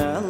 Nala.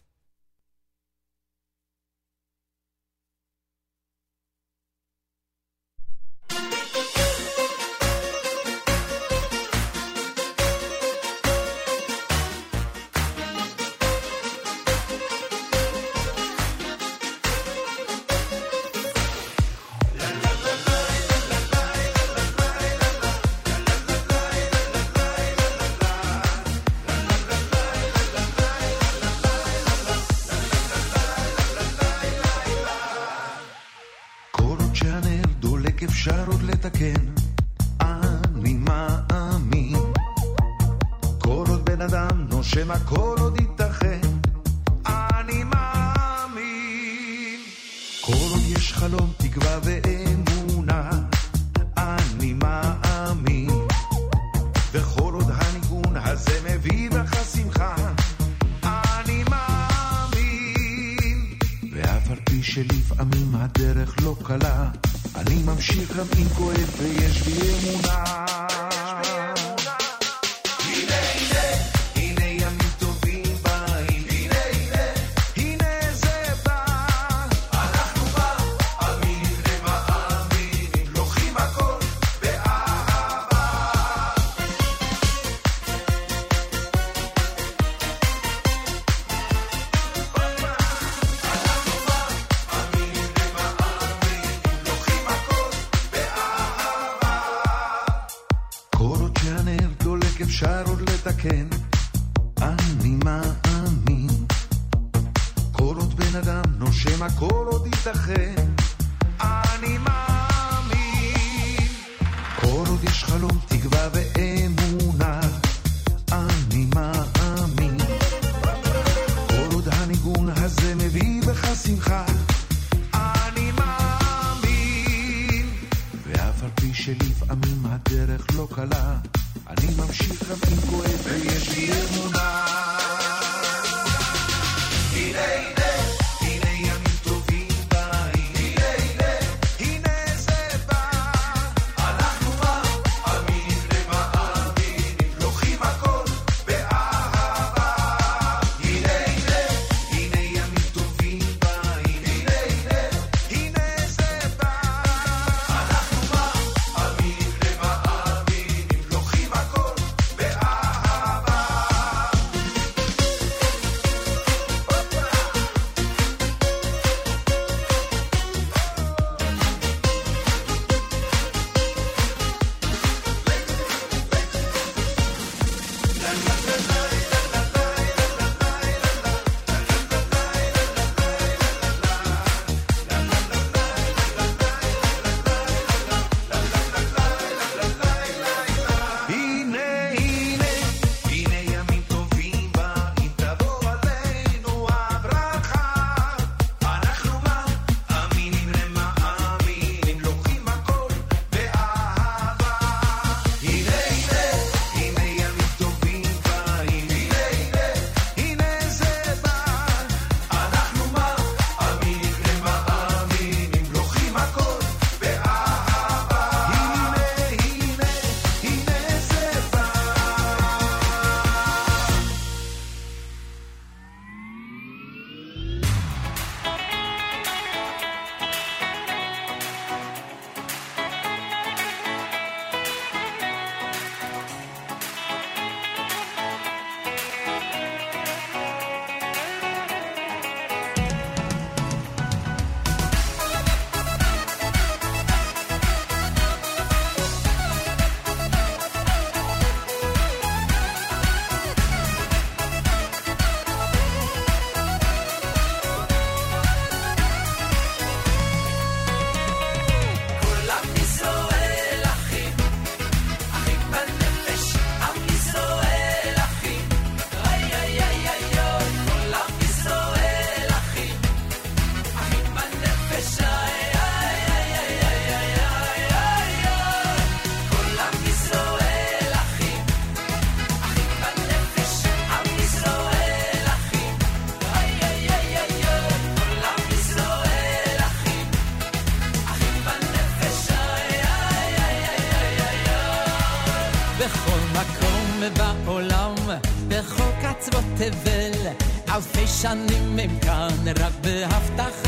שנים הם כאן, רק בהבטחת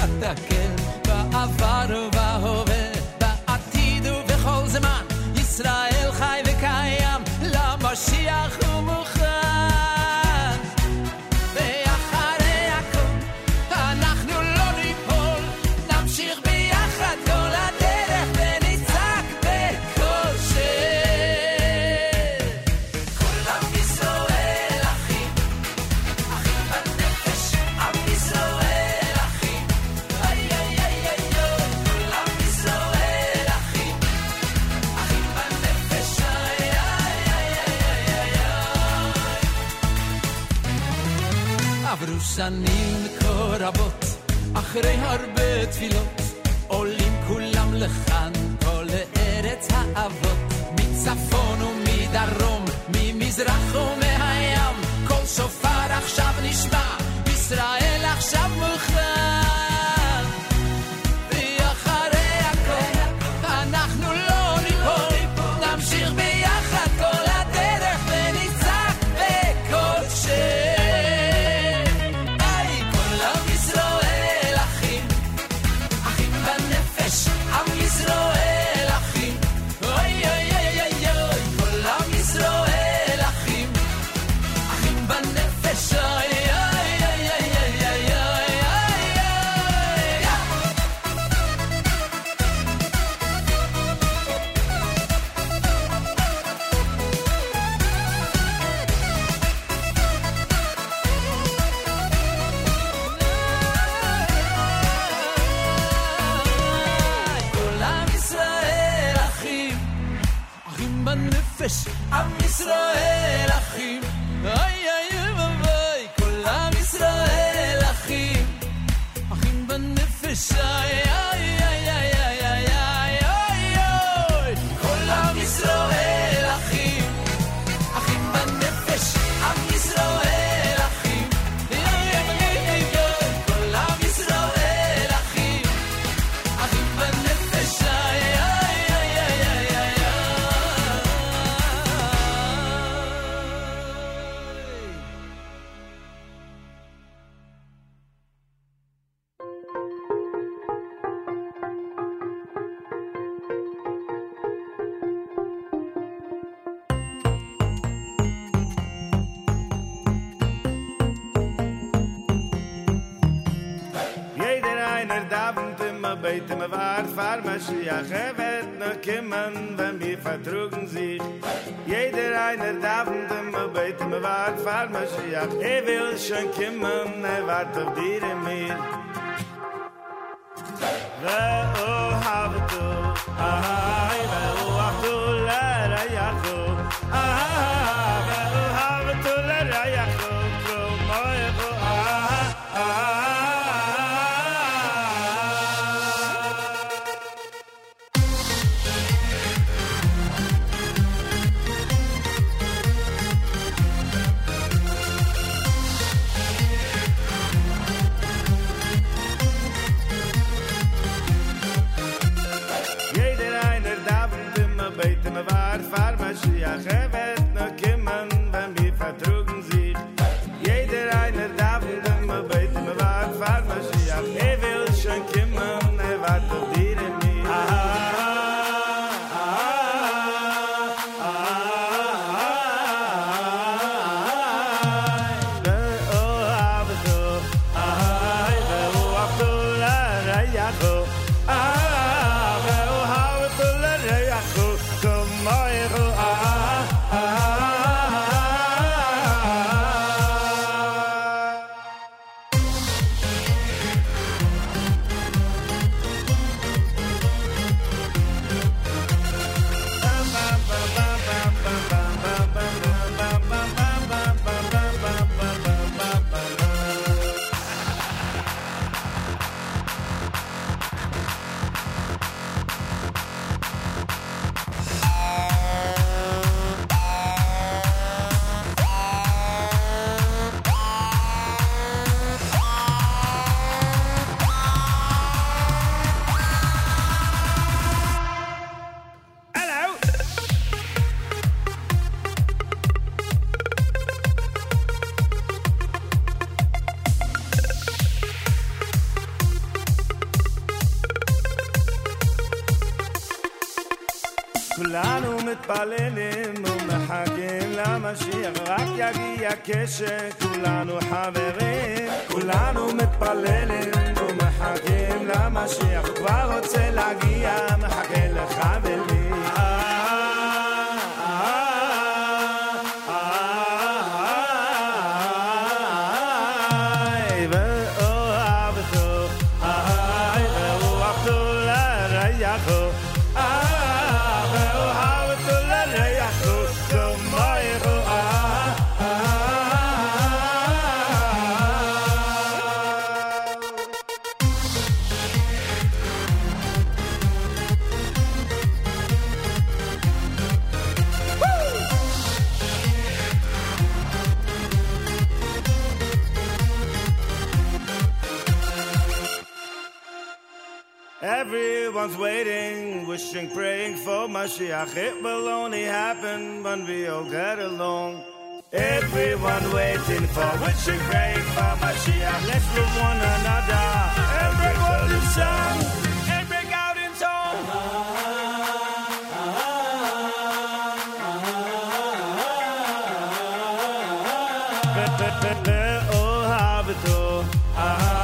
לתפילות, עולים כולם לכאן, כל לארץ האבות, מצפון ומדרום, ממזרח ומהים, כל שופר עכשיו נשמע, ישראל עכשיו מוכרח. at jeg vil skjønn hvem jeg veit av dere mer. אַ פעלע אוהבטער אַ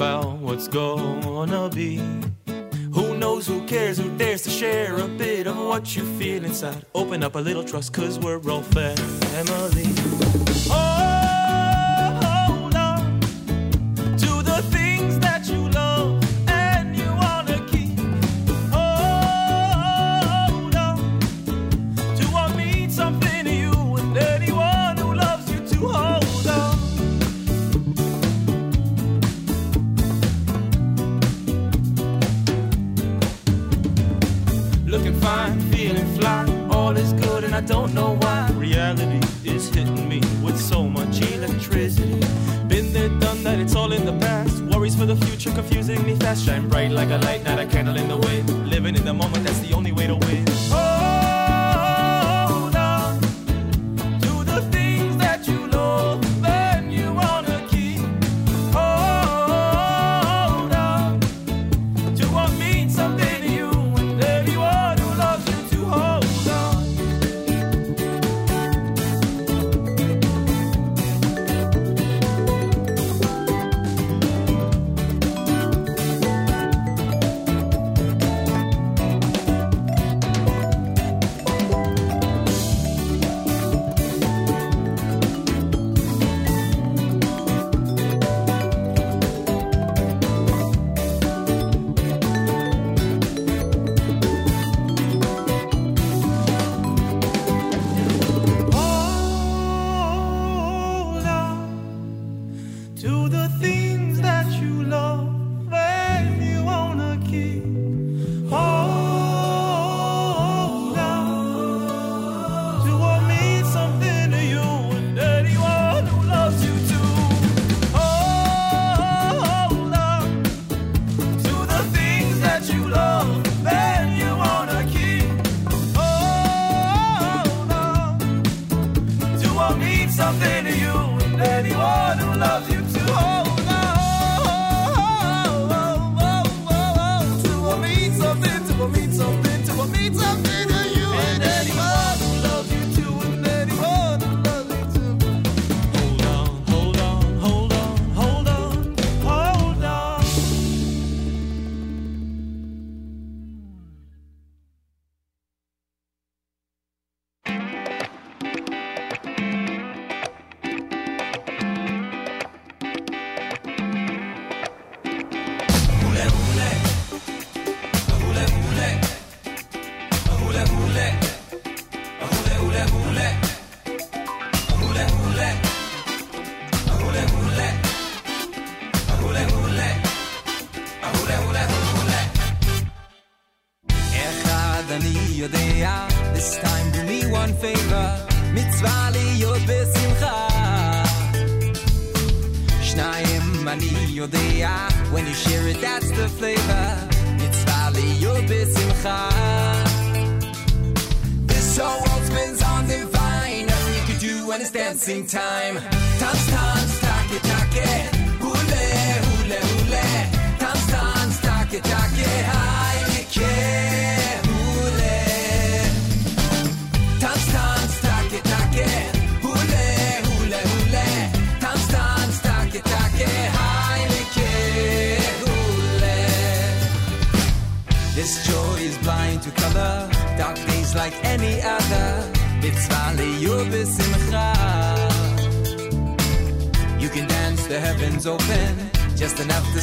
about what's gonna be. Who knows, who cares, who dares to share a bit of what you feel inside? Open up a little trust, cause we're all family. Oh!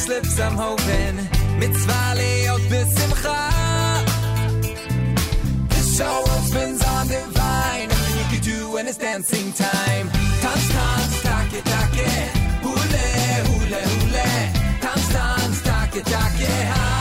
slips, I'm hoping. Mitzvah b'simcha. The show opens on divine. Everything you can do when it's dancing time. Dance, dance, take, take. Hule, hule, hule. Take, take.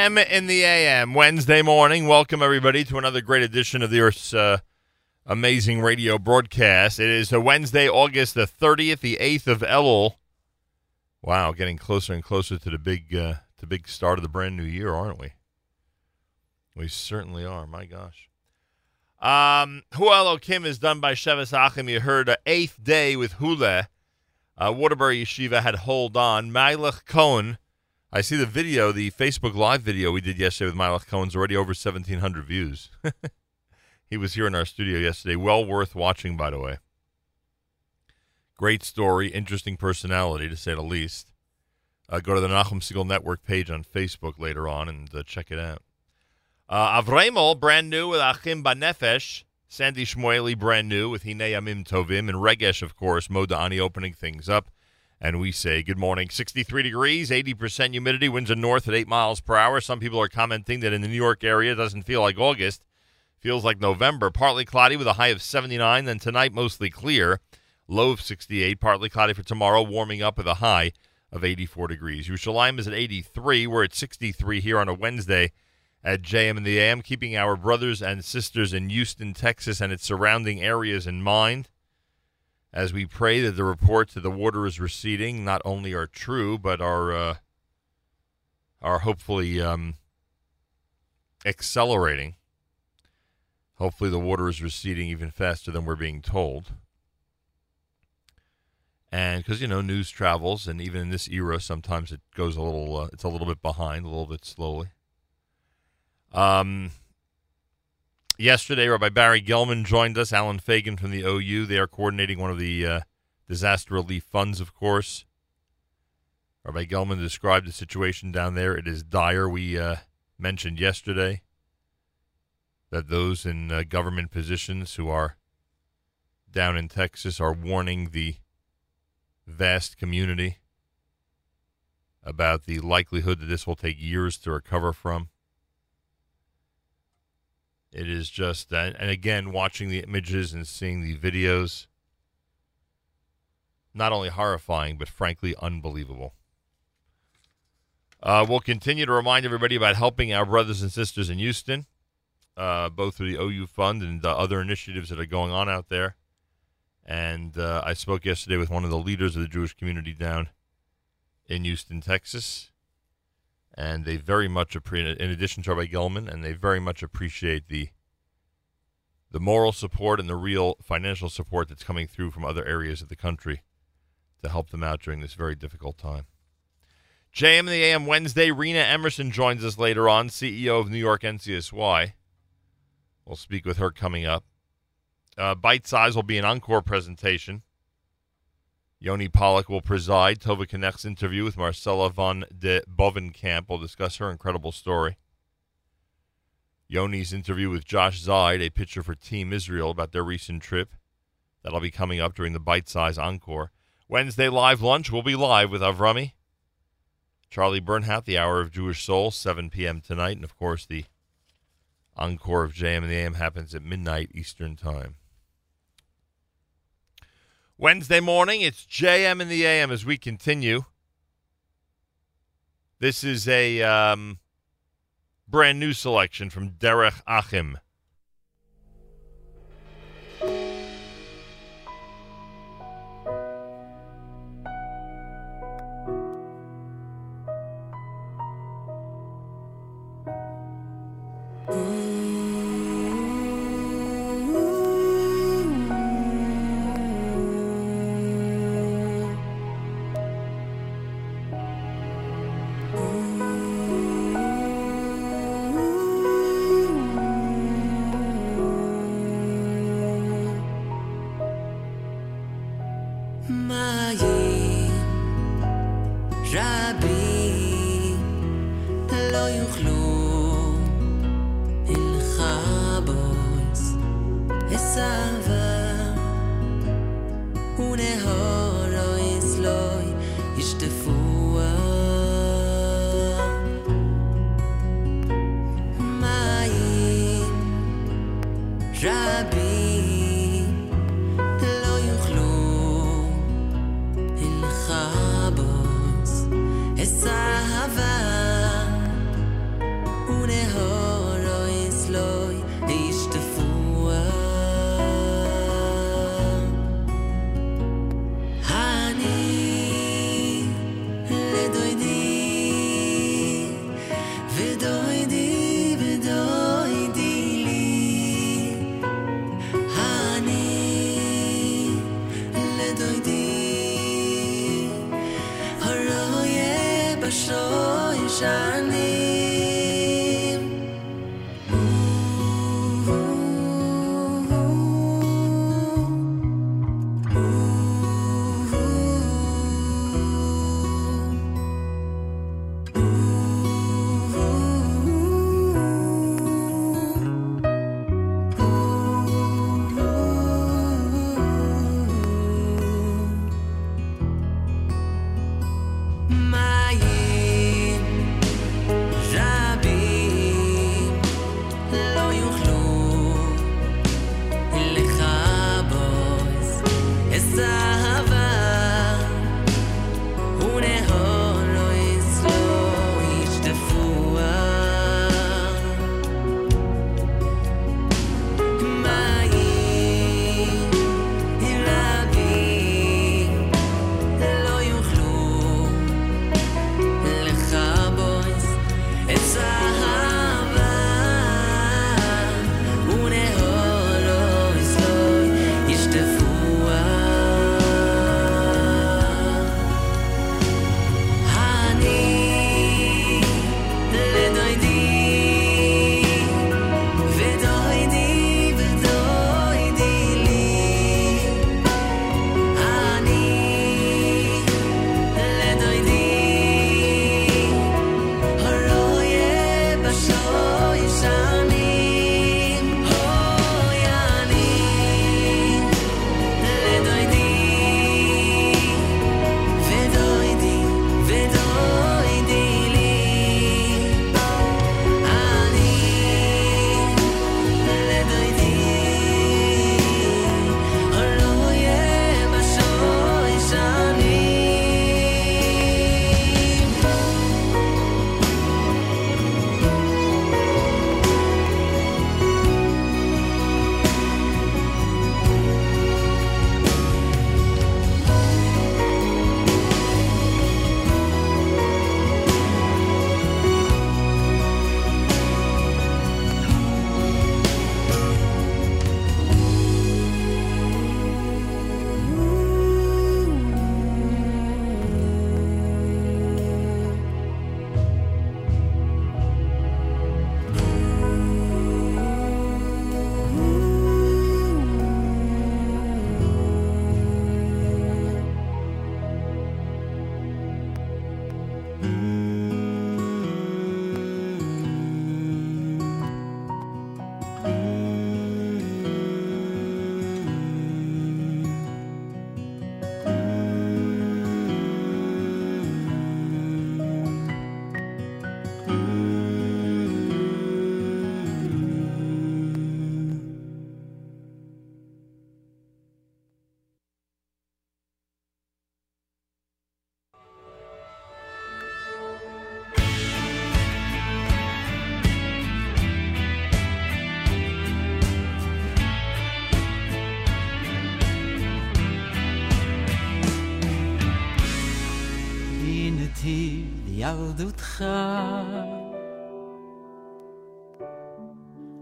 JM in the AM, Wednesday morning. Welcome, everybody, to another great edition of the Earth's uh, amazing radio broadcast. It is a Wednesday, August the 30th, the 8th of Elul. Wow, getting closer and closer to the big, uh, the big start of the brand new year, aren't we? We certainly are. My gosh. Um, Huelo Kim is done by Shevis Achim. You heard uh, eighth day with Hule. Uh, Waterbury Yeshiva had hold on. Malach Cohen. I see the video, the Facebook Live video we did yesterday with Malach Cohen's already over 1,700 views. he was here in our studio yesterday. Well worth watching, by the way. Great story, interesting personality, to say the least. Uh, go to the Nachum Siegel Network page on Facebook later on and uh, check it out. Uh, Avremel, brand new with Achim Banefesh. Sandy Shmueli, brand new with Hine Yamim Tovim. And Regesh, of course, Modani opening things up. And we say good morning. 63 degrees, 80% humidity, winds are north at 8 miles per hour. Some people are commenting that in the New York area it doesn't feel like August. Feels like November. Partly cloudy with a high of 79. Then tonight, mostly clear. Low of 68. Partly cloudy for tomorrow, warming up with a high of 84 degrees. Yerushalayim is at 83. We're at 63 here on a Wednesday at JM in the AM, keeping our brothers and sisters in Houston, Texas, and its surrounding areas in mind as we pray that the reports that the water is receding not only are true but are uh, are hopefully um, accelerating. Hopefully, the water is receding even faster than we're being told. And because you know news travels, and even in this era, sometimes it goes a little, uh, it's a little bit behind, a little bit slowly. Um, yesterday, Rabbi Barry Gelman joined us. Allen Fagin from the OU. They are coordinating one of the uh, disaster relief funds, of course. Rabbi Gelman described the situation down there. It is dire. We uh, mentioned yesterday that those in uh, government positions who are down in Texas are warning the vast community about the likelihood that this will take years to recover from. It is just, that, and again, watching the images and seeing the videos, not only horrifying, but frankly unbelievable. Uh, we'll continue to remind everybody about helping our brothers and sisters in Houston, uh, both through the OU Fund and the other initiatives that are going on out there. And uh, I spoke yesterday with one of the leaders of the Jewish community down in Houston, Texas and they very much appreciate. In addition to Rabbi Gelman, and they very much appreciate the the moral support and the real financial support that's coming through from other areas of the country to help them out during this very difficult time. JM in the AM Wednesday. Rena Emerson joins us later on, CEO of New York NCSY. We'll speak with her coming up. Uh, Bite Size will be an encore presentation. Yoni Pollock will preside. Tova Connect's interview with Marcella von de Bovenkamp will discuss her incredible story. Yoni's interview with Josh Zeid, a pitcher for Team Israel, about their recent trip. That'll be coming up during the Bite Size Encore. Wednesday live lunch will be live with Avrami. Charlie Bernhardt, the Hour of Jewish Soul, 7 p.m. tonight. And of course, the encore of JM in the AM happens at midnight Eastern Time. Wednesday morning, it's JM in the AM as we continue. This is a um, brand new selection from Derek Achim. Maie, Rabi.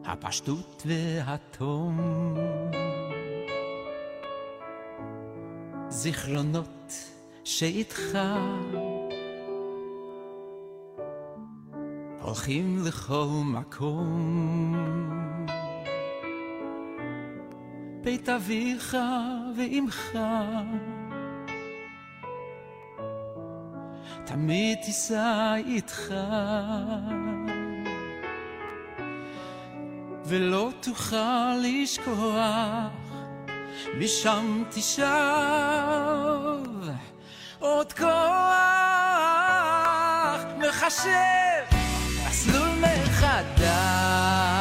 הפשטות והתום. זיכרונות שאיתך הולכים לכל מקום. בית אביך ואימך תמיד תיסע איתך, ולא תוכל לשכוח, משם תשב עוד כוח, מחשב מסלול מחדש.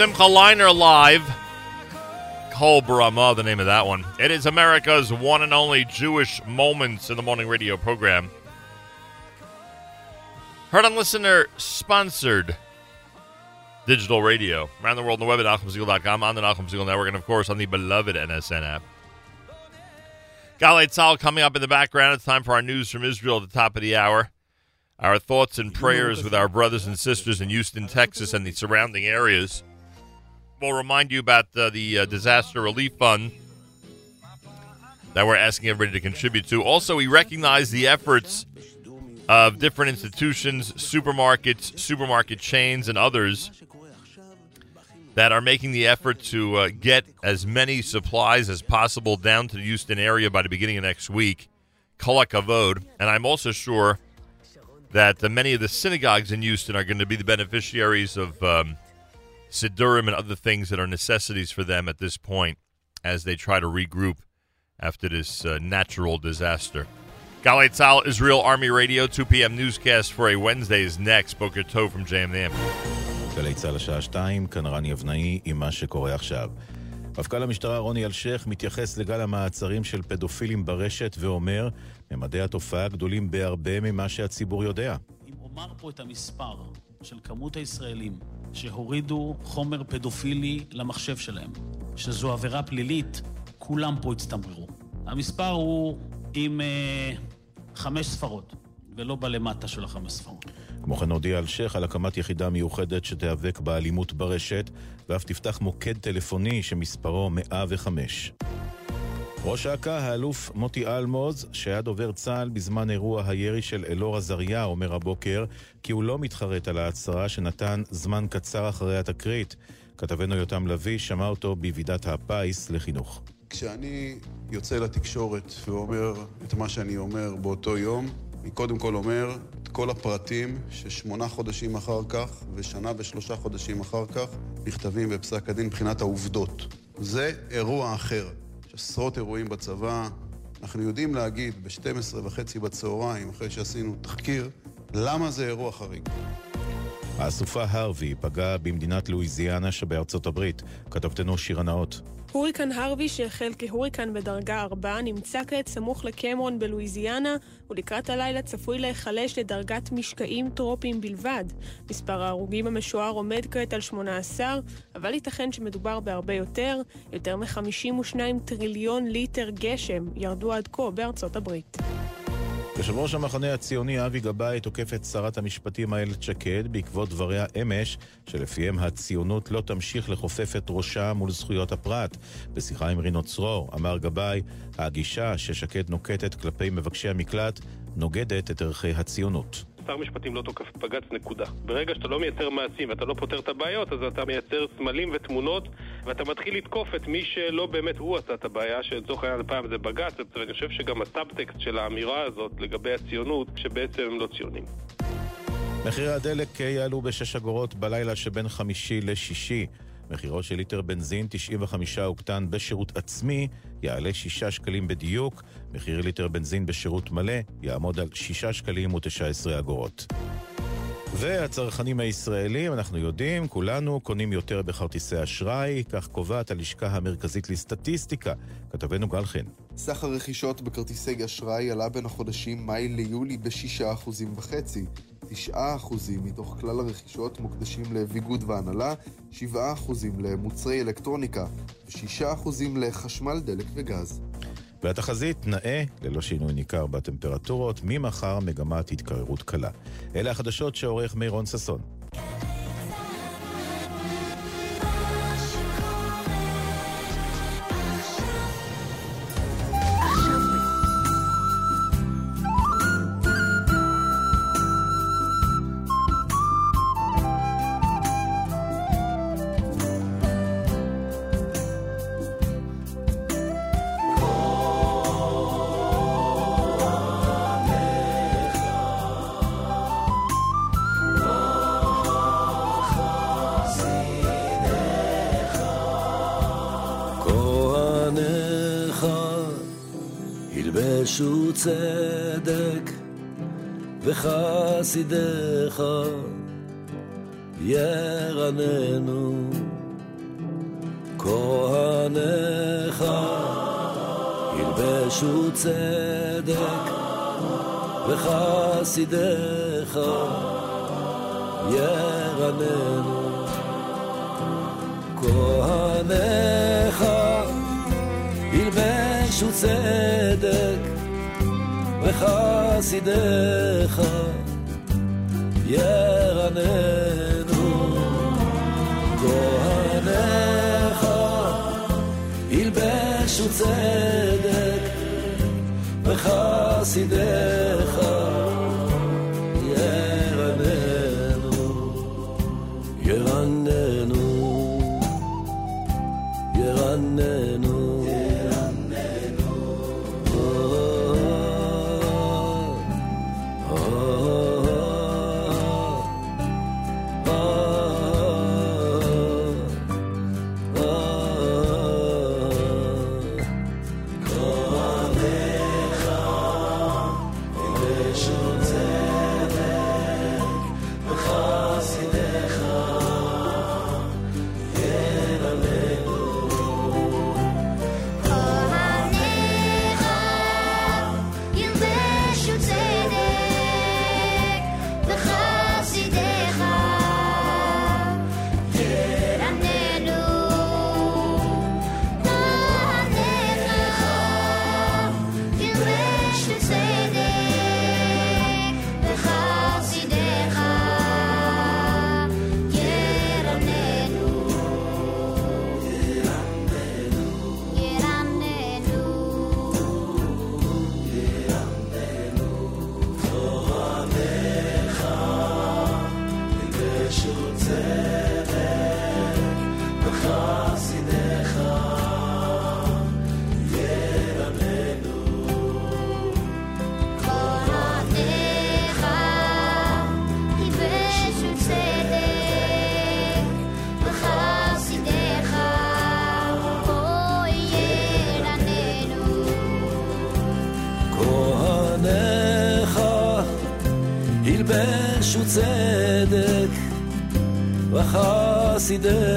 Simcha Leiner Live. Kol Brahma, the name of that one. It is America's one and only Jewish Moments in the Morning radio program. Heard on listener sponsored digital radio around the world on the web at NachumSegal.com, on the Segal Network, and of course on the beloved NSN app. Galei Tzahal coming up in the background. It's time for our news from Israel at the top of the hour. Our thoughts and prayers with our brothers and sisters in Houston, Texas, and the surrounding areas. We'll remind you about uh, the uh, disaster relief fund that we're asking everybody to contribute to. Also, we recognize the efforts of different institutions, supermarkets, supermarket chains, and others that are making the effort to uh, get as many supplies as possible down to the Houston area by the beginning of next week. Kol hakavod. And I'm also sure that uh, many of the synagogues in Houston are going to be the beneficiaries of um, Sidurim and other things that are necessities for them at this point as they try to regroup after this uh, natural disaster. Galei Tzahal, Israel Army Radio, 2 p.m. newscast for a Wednesday is next. Boker Tov from JMM. גלי צה"ל השעה 2, כאן רני אבנאי עם מה שקורה עכשיו. מפכ"ל המשטרה רוני אלשיך מתייחס לגל המעצרים של פדופילים ברשת ואומר, ממדי התופעה גדולים בהרבה ממה שהציבור יודע. אם אומר פה את המספר, של כמות הישראלים שהורידו חומר פדופילי למחשב שלהם, שזו עבירה פלילית, כולם פה הצטמררו. המספר הוא עם אה, חמש ספרות, ולא בלמטה של החמש ספרות. כמו כן הודיע אלשיך על הקמת יחידה מיוחדת שתיאבק באלימות ברשת, ואף תפתח מוקד טלפוני שמספרו 105. ראש אכ"א, האלוף מוטי אלמוז, שהיה דובר צה"ל בזמן אירוע הירי של אלאור עזריה, אומר הבוקר כי הוא לא מתחרט על ההצהרה שנתן זמן קצר אחרי התקרית. כתבנו יותם לביא שמע אותו בוועידת הפיס לחינוך. כשאני יוצא לתקשורת ואומר את מה שאני אומר באותו יום, אני קודם כל אומר את כל הפרטים ששמונה חודשים אחר כך ושנה ושלושה חודשים אחר כך נכתבים בפסק הדין מבחינת העובדות. זה אירוע אחר. עשרות אירועים בצבא, אנחנו יודעים להגיד ב-12 וחצי בצהריים, אחרי שעשינו תחקיר, למה זה אירוע חריג. הסופה הרווי פגעה במדינת לואיזיאנה שבארצות הברית. כתבתנו שירה נאות. הוריקן הרווי שהחל כהוריקן בדרגה 4 נמצא כעת סמוך לקמרון בלואיזיאנה ולקראת הלילה צפוי להיחלש לדרגת משקעים טרופיים בלבד. מספר ההרוגים המשוער עומד כעת על 18, אבל ייתכן שמדובר בהרבה יותר. יותר מ-52 טריליון ליטר גשם ירדו עד כה בארצות הברית. יושב ראש המחנה הציוני אבי גבאי תוקף את שרת המשפטים איילת שקד בעקבות דבריה אמש, שלפיהם הציונות לא תמשיך לכופף את ראשה מול זכויות הפרט. בשיחה עם רינו צרור אמר גבאי, הגישה ששקד נוקטת כלפי מבקשי המקלט נוגדת את ערכי הציונות. שר משפטים לא תוקף בג"ץ, נקודה. ברגע שאתה לא מייצר מעשים ואתה לא פותר את הבעיות, אז אתה מייצר סמלים ותמונות ואתה מתחיל לתקוף את מי שלא באמת הוא עשה את הבעיה, שלצורך העניין הפעם זה בג"ץ, ואני חושב שגם הסאבטקסט של האמירה הזאת לגבי הציונות, שבעצם הם לא ציונים. מחירי הדלק יעלו בשש אגורות בלילה שבין חמישי לשישי. מחירו של ליטר בנזין 95 אוקטן בשירות עצמי יעלה 6 שקלים בדיוק, מחיר ליטר בנזין בשירות מלא יעמוד על 6 שקלים ו-19 אגורות. והצרכנים הישראלים, אנחנו יודעים, כולנו קונים יותר בכרטיסי אשראי, כך קובעת הלשכה המרכזית לסטטיסטיקה. כתבנו גל חן. סך הרכישות בכרטיסי אשראי עלה בין החודשים מאי ליולי ב-6.5%. 9% מתוך כלל הרכישות מוקדשים לביגוד והנהלה, 7% למוצרי אלקטרוניקה ו-6% לחשמל, דלק וגז. והתחזית נאה, ללא שינוי ניכר בטמפרטורות, ממחר מגמת התקררות קלה. אלה החדשות שעורך מירון ששון. וחסידיך ירננו כהניך. ילבשו צדק וחסידיך ירננו כהניך. ילבשו צדק וחסידיך צדק וחסידך. consider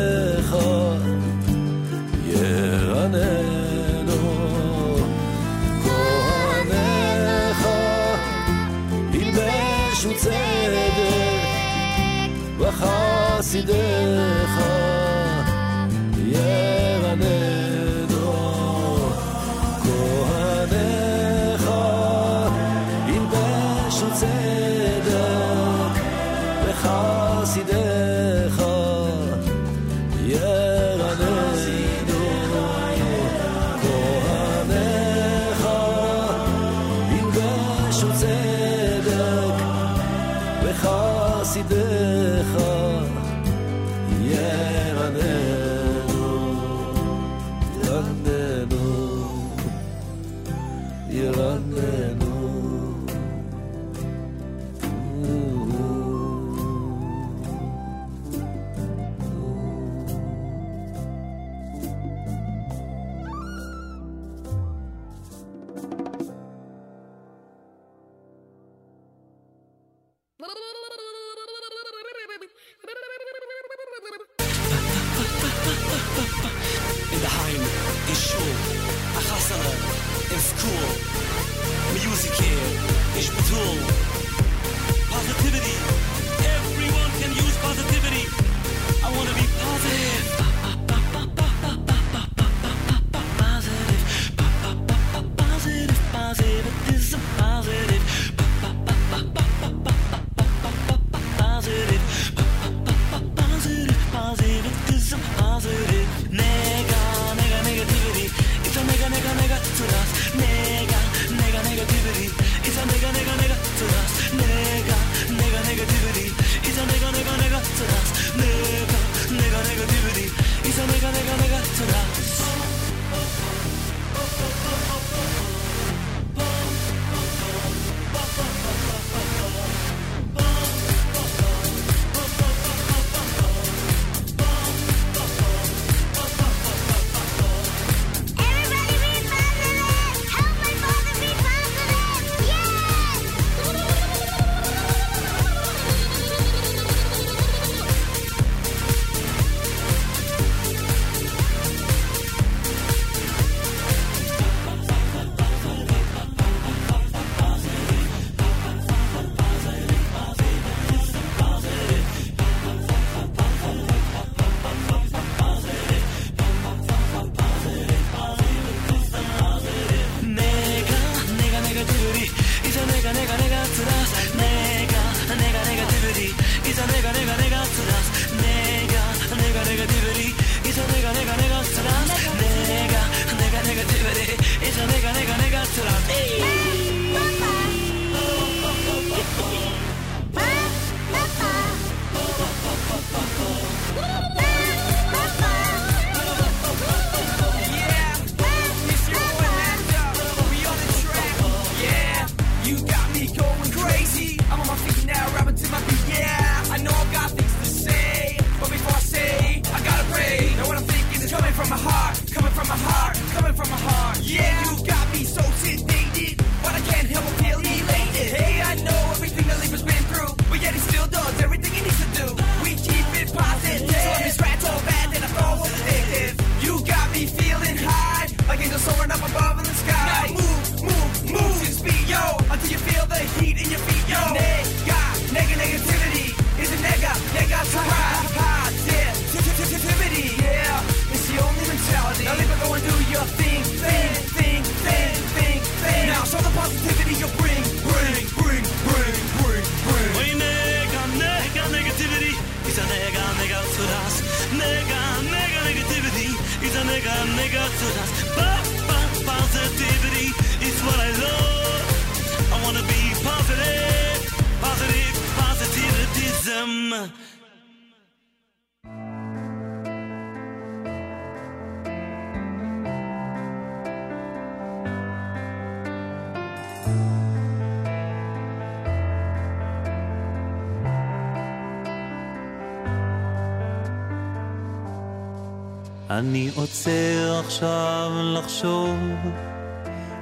לחשוב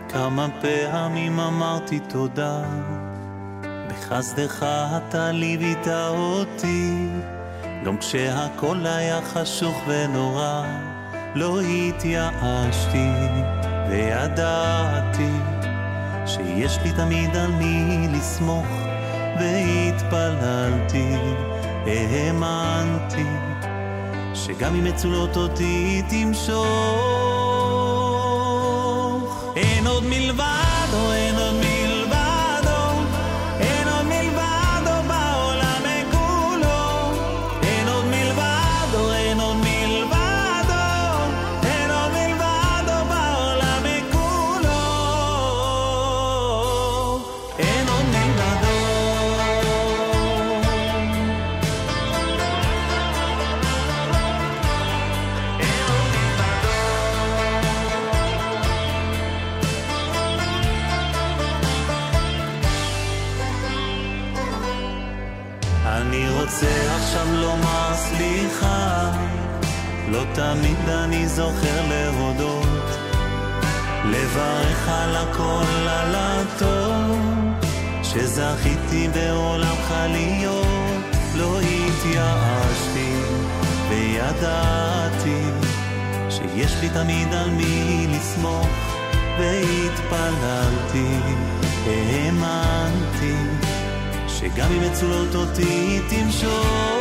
כמה פעמים אמרתי תודה. בחסדך אתה ליווית אותי גם כשהכל היה חשוך ונורא לא התייאשתי וידעתי שיש לי תמיד על מי לסמוך והתפללתי, האמנתי שגם אם מצולות אותי תמשוך. לא תמיד אני זוכר להודות, לברך על הכל, על הטוב, שזכיתי בעולמך להיות, לא התייאשתי, וידעתי, שיש לי תמיד על מי לסמוך, והתפללתי, האמנתי, שגם אם אצלות אותי תמשוך.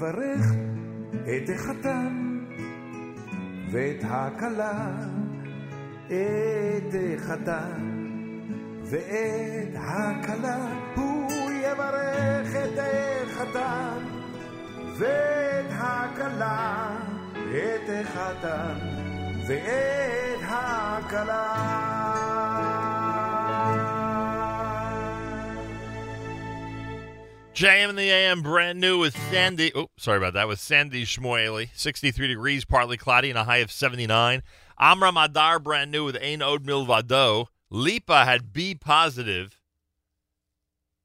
יברך את החתן ואת הכלה, את החתן ואת הכלה. הוא יברך את החתן ואת הכלה, את החתן ואת הכלה. JM in the AM, brand new with Sandy. Oh, sorry about that. With Sandy Shmueli, 63 degrees, partly cloudy, and a high of 79. Amram Adar, brand new with Ain Od Milvado. Lipa had B positive,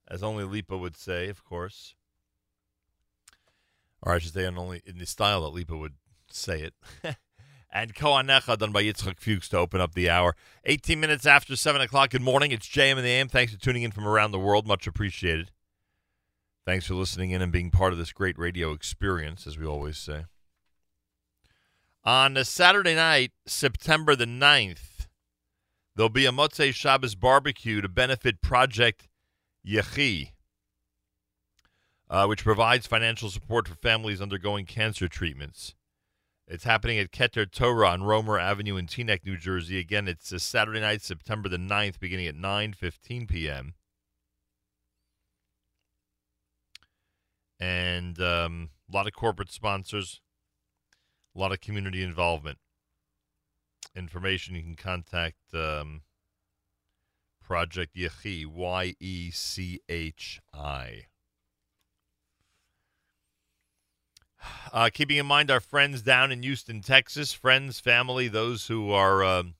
as only Lipa would say, of course. Or I should say, in only in the style that Lipa would say it. and Kohanecha done by Yitzchak Fuchs to open up the hour. 18 minutes after 7 o'clock. Good morning. It's JM in the AM. Thanks for tuning in from around the world. Much appreciated. Thanks for listening in and being part of this great radio experience, as we always say. On Saturday night, September the 9th, there'll be a Motzei Shabbos barbecue to benefit Project Yechi, uh, which provides financial support for families undergoing cancer treatments. It's happening at Keter Torah on Roemer Avenue in Teaneck, New Jersey. Again, it's Saturday night, September the 9th, beginning at 9.15 p.m. and um, a lot of corporate sponsors, a lot of community involvement. Information you can contact um, Project Yechi, Y E C H I. Uh, keeping in mind our friends down in Houston, Texas, friends, family, those who are um,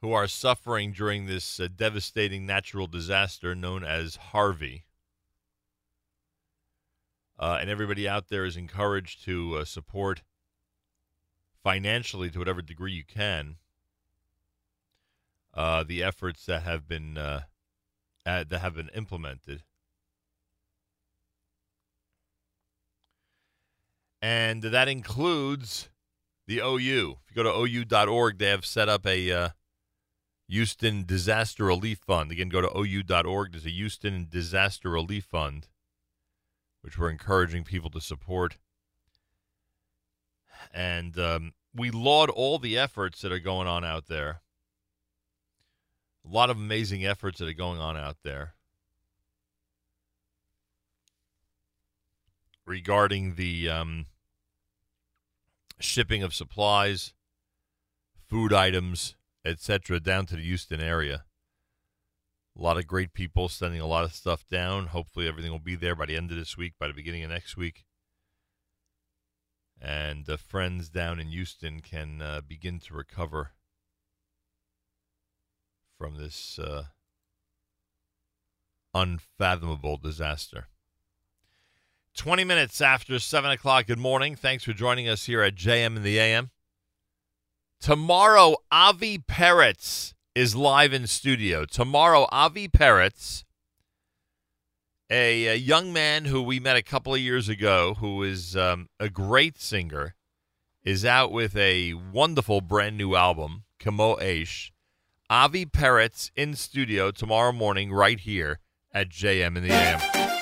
who are suffering during this uh, devastating natural disaster known as Harvey. Uh, and everybody out there is encouraged to uh, support financially to whatever degree you can uh, the efforts that have been uh, that have been implemented. And that includes the OU. If you go to OU.org, they have set up a uh, Houston Disaster Relief Fund. Again, go to OU.org. There's a Houston Disaster Relief Fund which we're encouraging people to support. And um, we laud all the efforts that are going on out there. A lot of amazing efforts that are going on out there regarding the um, shipping of supplies, food items, etc., down to the Houston area. A lot of great people sending a lot of stuff down. Hopefully, everything will be there by the end of this week, by the beginning of next week. And the friends down in Houston can uh, begin to recover from this uh, unfathomable disaster. 20 minutes after 7 o'clock. Good morning. Thanks for joining us here at JM in the AM. Tomorrow, Avi Peretz is live in studio. Tomorrow, Avi Peretz, a, a, young man who we met a couple of years ago, who is um, a great singer, is out with a wonderful brand new album, Kamo Aish. Avi Peretz in studio tomorrow morning, right here at JM in the AM.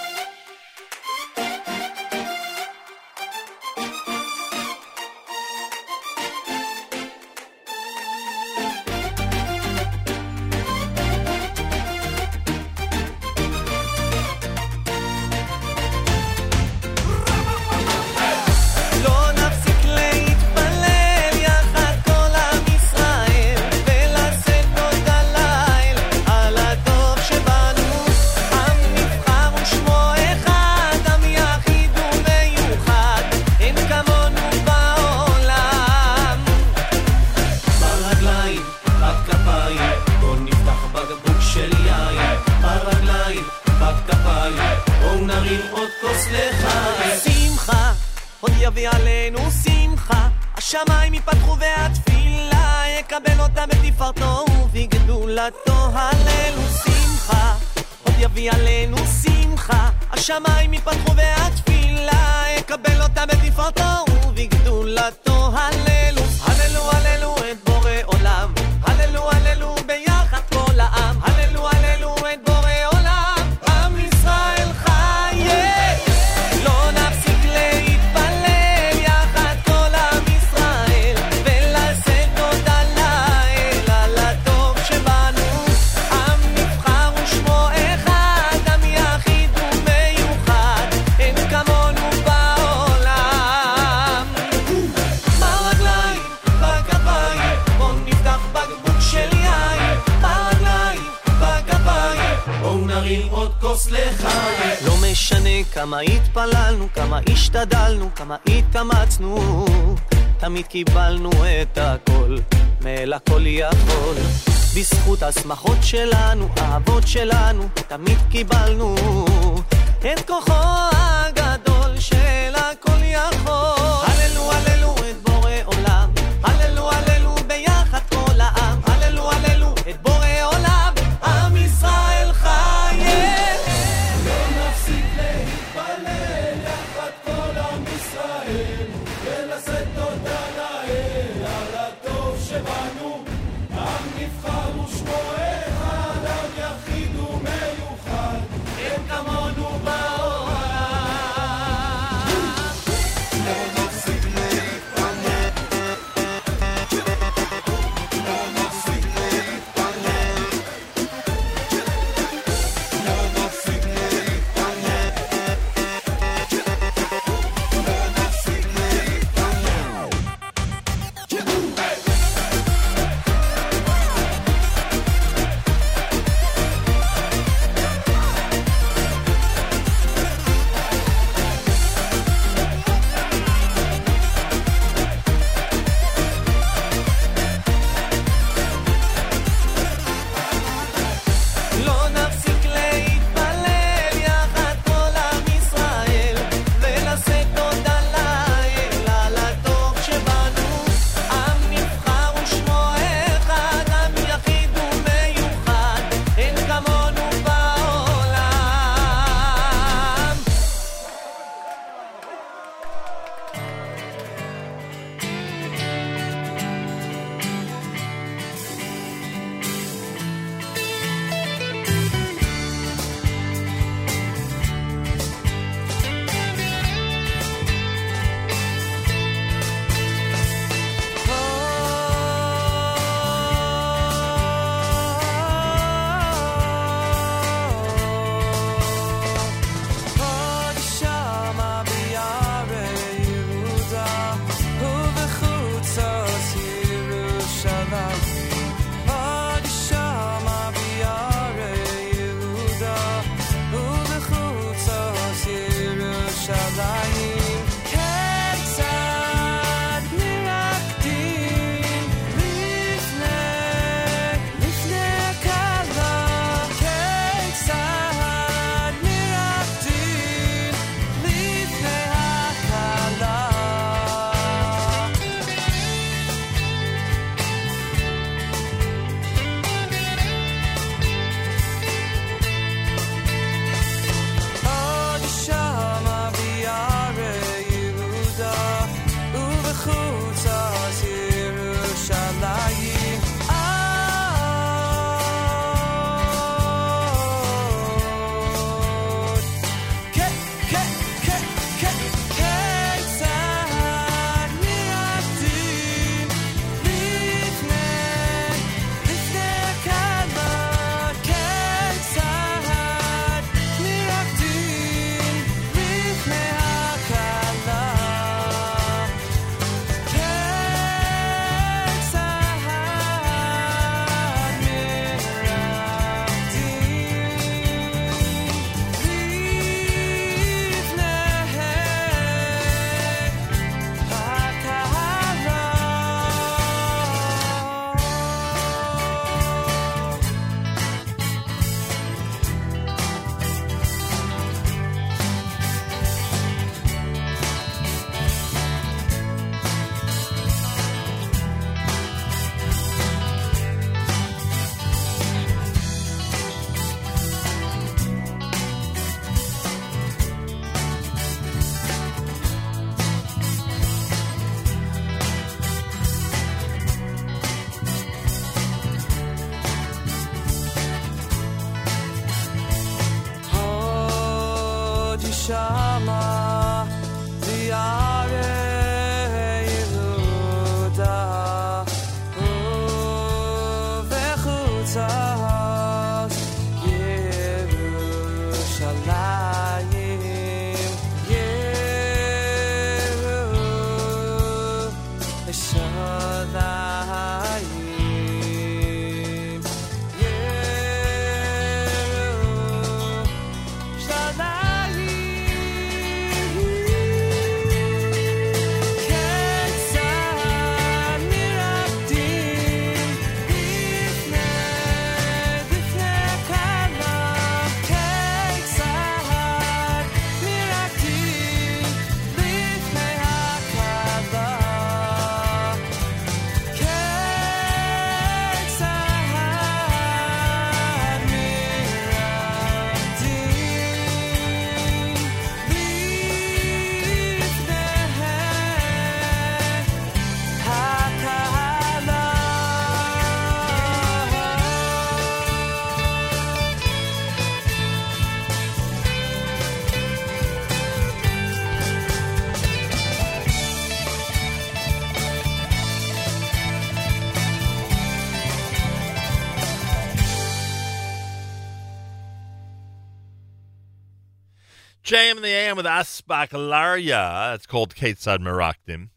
JM in the AM with Asbak Laria. It's called Ketzad Merakdim.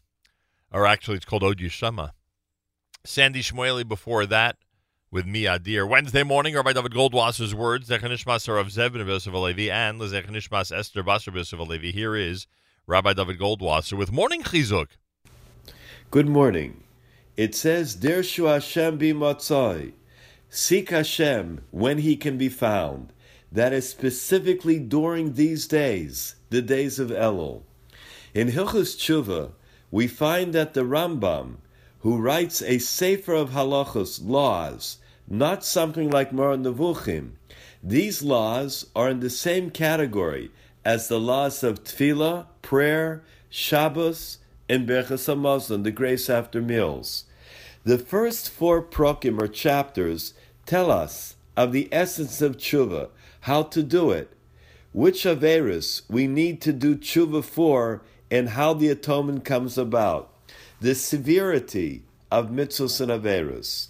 Or actually, it's called Od Yeshama. Sandy Shmueli before that with Mi Adir. Wednesday morning, Rabbi Dovid Goldwasser's words, Zechanishmas of Zev ben Yosef and Zechanishmas Esther Basar. Here is Rabbi David Goldwasser with Morning Chizuk. Good morning. It says, Dirshu Hashem b'matzai. Seek Hashem when he can be found. That is specifically during these days, the days of Elul. In Hilchus Tshuva, we find that the Rambam, who writes a sefer of halachos, laws, not something like Moreh Nevuchim, these laws are in the same category as the laws of tefillah, prayer, Shabbos, and Berchas HaMazon, the grace after meals. The first four prokim or chapters tell us of the essence of tshuva, how to do it, which Averis we need to do tshuva for, and how the atonement comes about, the severity of mitzvahs and Averis.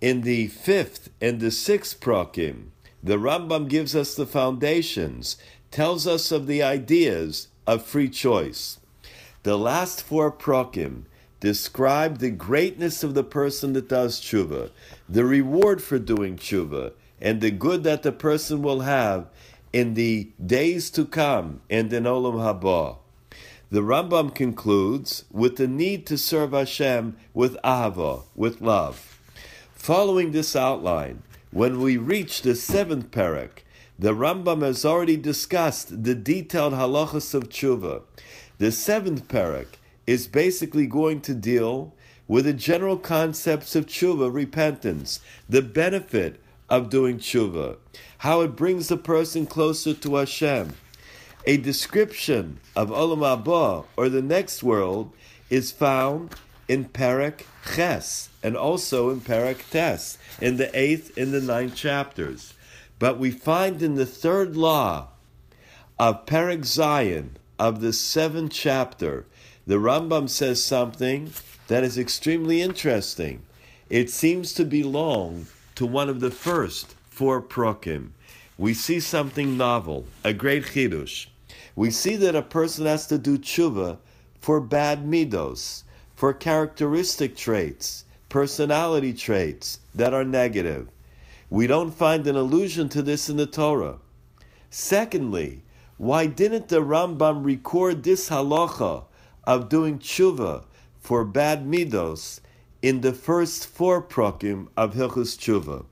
In the fifth and the sixth prokim, the Rambam gives us the foundations, tells us of the ideas of free choice. The last four prokim describe the greatness of the person that does tshuva, the reward for doing tshuva, and the good that the person will have in the days to come and in Olam Haba. The Rambam concludes with the need to serve Hashem with ahava, with love. Following this outline, when we reach the seventh parak, the Rambam has already discussed the detailed halachas of tshuva. The seventh parak is basically going to deal with the general concepts of tshuva, repentance, the benefit of doing tshuva, how it brings the person closer to Hashem. A description of Olam Haba, or the next world, is found in Parak Ches and also in Parak Tes, in the eighth and the ninth chapters. But we find in the third law of Parak Zayin of the seventh chapter, the Rambam says something that is extremely interesting. It seems to belong to one of the first four prokim. We see something novel, a great chidush. We see that a person has to do tshuva for bad midos, for characteristic traits, personality traits that are negative. We don't find an allusion to this in the Torah. Secondly, why didn't the Rambam record this halacha of doing tshuva for bad midos in the first four prokim of Hilchus Tshuva?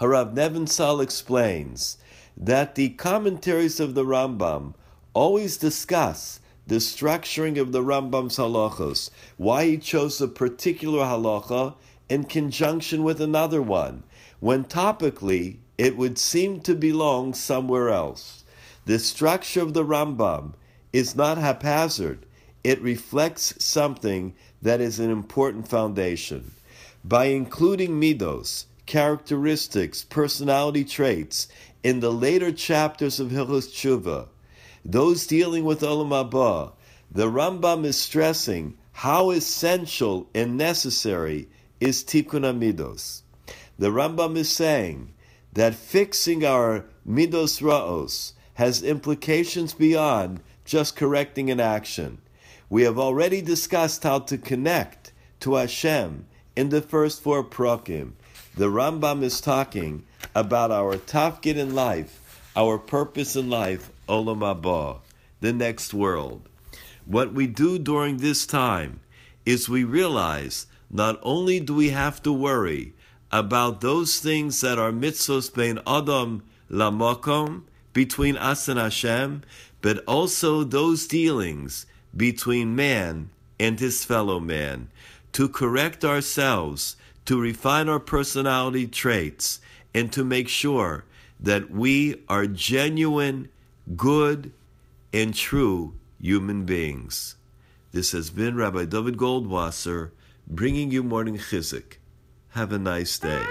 Harav Nebenzahl explains that the commentaries of the Rambam always discuss the structuring of the Rambam's halachos, why he chose a particular halacha in conjunction with another one, when topically it would seem to belong somewhere else. The structure of the Rambam is not haphazard, it reflects something that is an important foundation. By including midos, characteristics, personality traits in the later chapters of Hilchos Tshuva, those dealing with Olam Haba, the Rambam is stressing how essential and necessary is Tikkun Midos. The Rambam is saying that fixing our Midos Ra'os has implications beyond just correcting an action. We have already discussed how to connect to Hashem in the first four prakim. The Rambam is talking about our tafkid in life, our purpose in life, Olam Haba, the next world. What we do during this time is we realize not only do we have to worry about those things that are mitzvos bein Adam lamakom, between us and Hashem, but also those dealings between man and his fellow man, to correct ourselves, to refine our personality traits, and to make sure that we are genuine, good, and true human beings. This has been Rabbi Dovid Goldwasser bringing you morning chizuk. Have a nice day.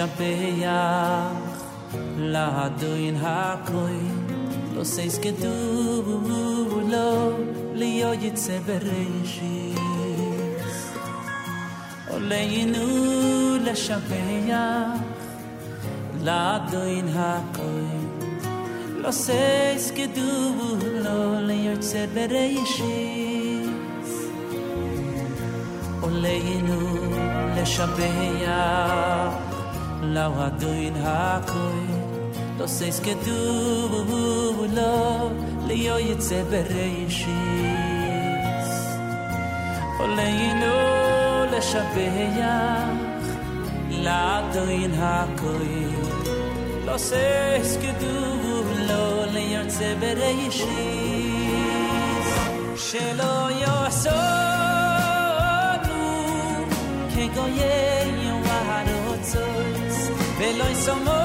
לשבח לאדוין הכוי לא סייס כדו לא להיות יצא בראשיס עולנו לשבח לאדוין הכוי לא סייס כדו לא להיות יצא בראשיס עולנו לשבח lau do in ha koi Lo seis ke tu lo le yo tsebere ish O le yo le shabeyakh La do hakoi Lo seis ke tu lo le yo bereishis Shelo She lo yo so nu ke go ye Eloi somos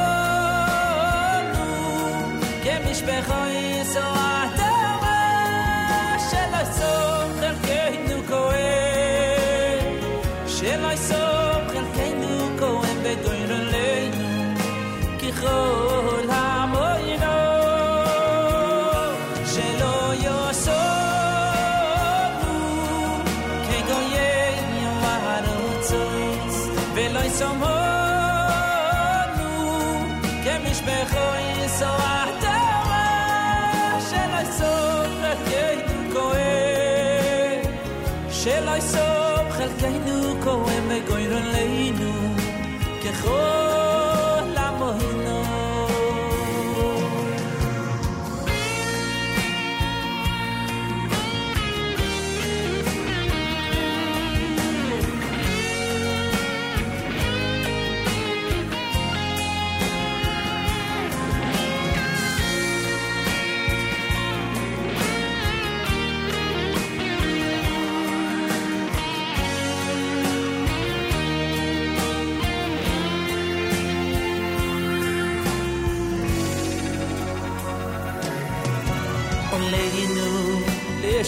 Oh.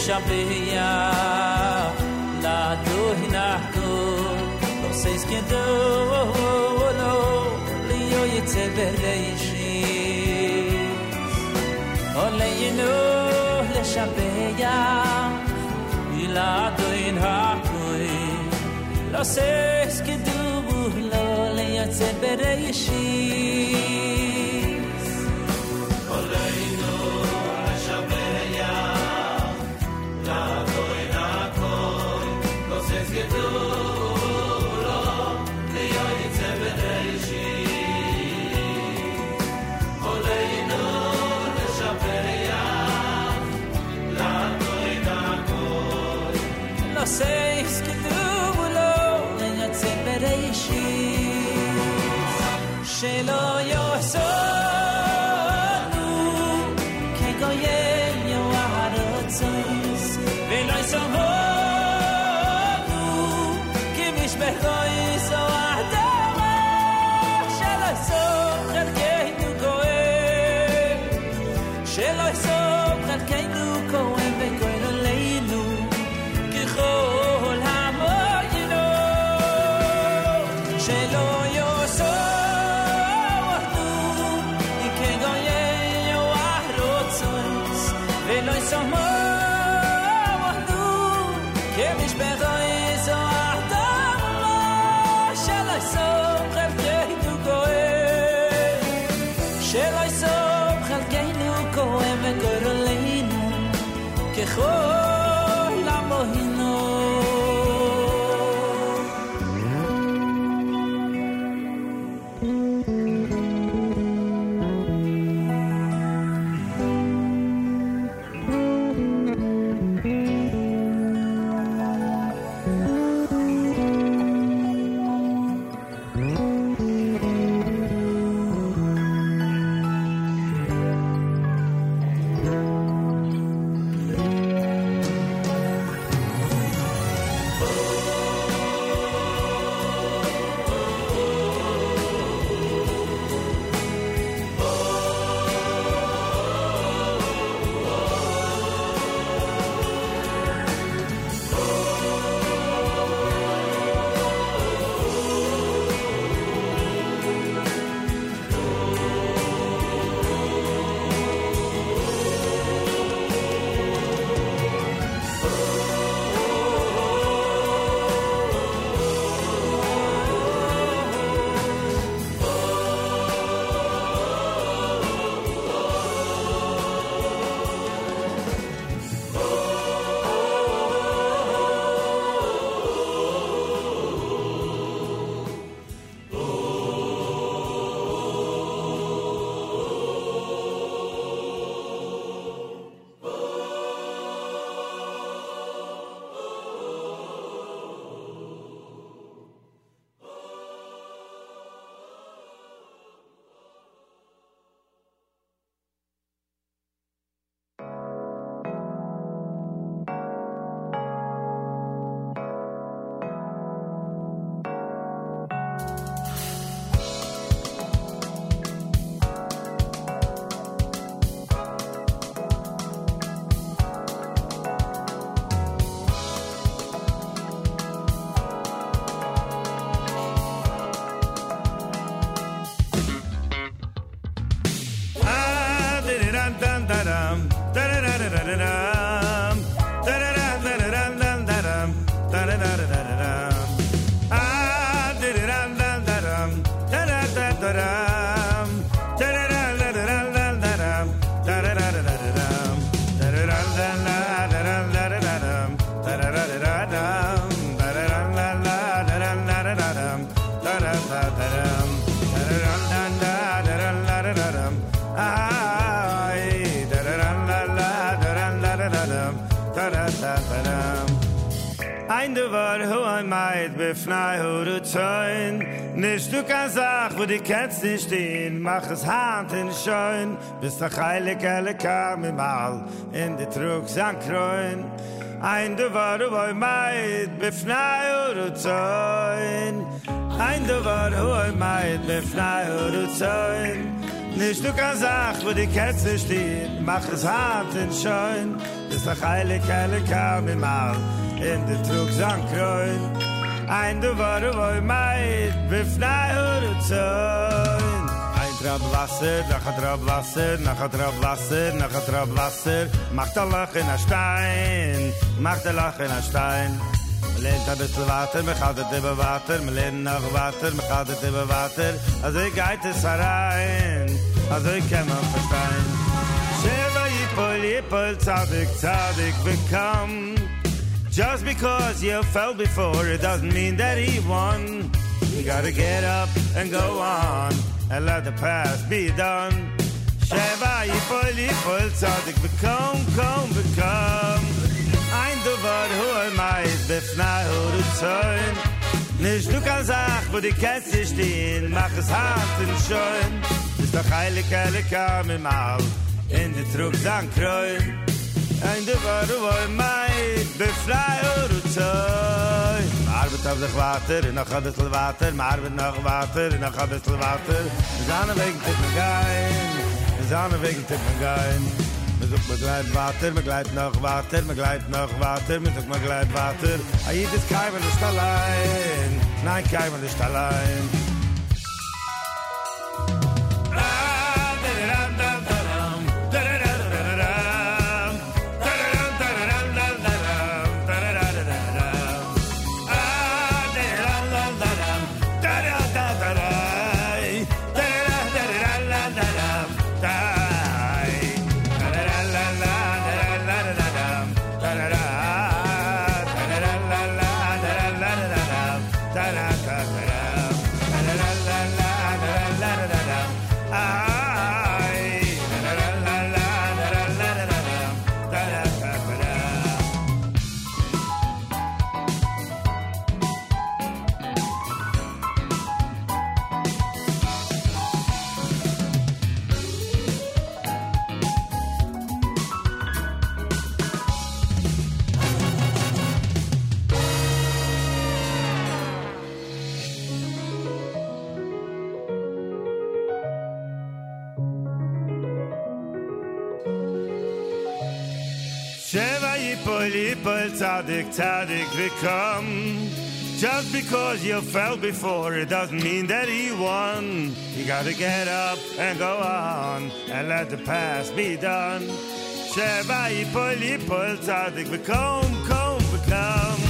champeia na torre narco não sei esquentou não lio e te verdeishi olhei no le champeia e lá torre narco não sei esquentou não lio e te verdeishi kennst nicht stehen Mach es hand in schoin Bis der heilig alle kam im Mal In die Trug sang kroin Ein du war hu ein meid befnai hu du zoin Ein du war hu ein meid befnai hu du zoin Nicht du kan sag, wo die Kätze stehen, mach es hart in Scheun, bis der heilig alle kam im Mal, in der Trug sang kreun. Ein du war du woi meid, befnai uru zoin. Ein Trab Wasser, nach a Trab Wasser, nach a Trab Wasser, nach a Trab Wasser, macht a Loch in a Stein, macht a Loch in a Stein. Me lehnt a bissl water, me chadet über water, me lehnt noch water, me chadet über water, also ich geit es herein, also ich kann man verstehen. Sheva yipol yipol tzadik tzadik become Just because you fell before, it doesn't mean that he won. You gotta get up and go on, and let the past be done. Sheva yipol yipol tzadik become, come, become. Ein Duvar hu ein meid befnai hu du zoin Nisch du kan sag, wo die Kätze stehen Mach es hart und schoen Bis doch heilig alle kam im All In die Trug sang kreun אין de war war mei de frei ur zoi. Mar bet auf de water in der gadel water. Mar bet noch water in der gadel water. Zane wegen de gein zane wegen tippen gein. Mit gleit water mit gleit noch water mit gleit noch water mit de gleit water. A jedes kai ist allein, nein kai ist allein. Tzadik tzadik v'kom Just because you fell before it doesn't mean that he won. You gotta get up and go on and let the past be done. Sheva yipol yipol tzadik v'kom kom become.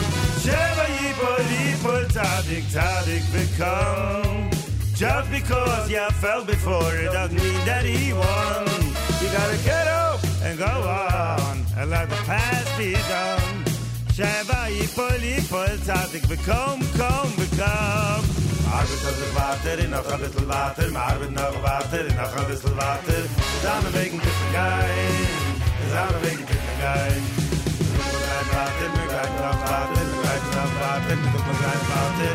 Sheva yipol yipol tzadik tzadik v'kom Just because you fell before it doesn't mean that he won. You gotta get up and go on and let the past be done. שבא יפול poli צדיק וקום קום וקום Arbet hat sich weiter, in noch ein bisschen weiter, ma arbet noch weiter, in noch ein bisschen weiter. Zusammen wegen Kippen gein, zusammen wegen Kippen gein. Ich bin kein Vater, ich bin kein Vater, ich bin kein Vater, kein Vater.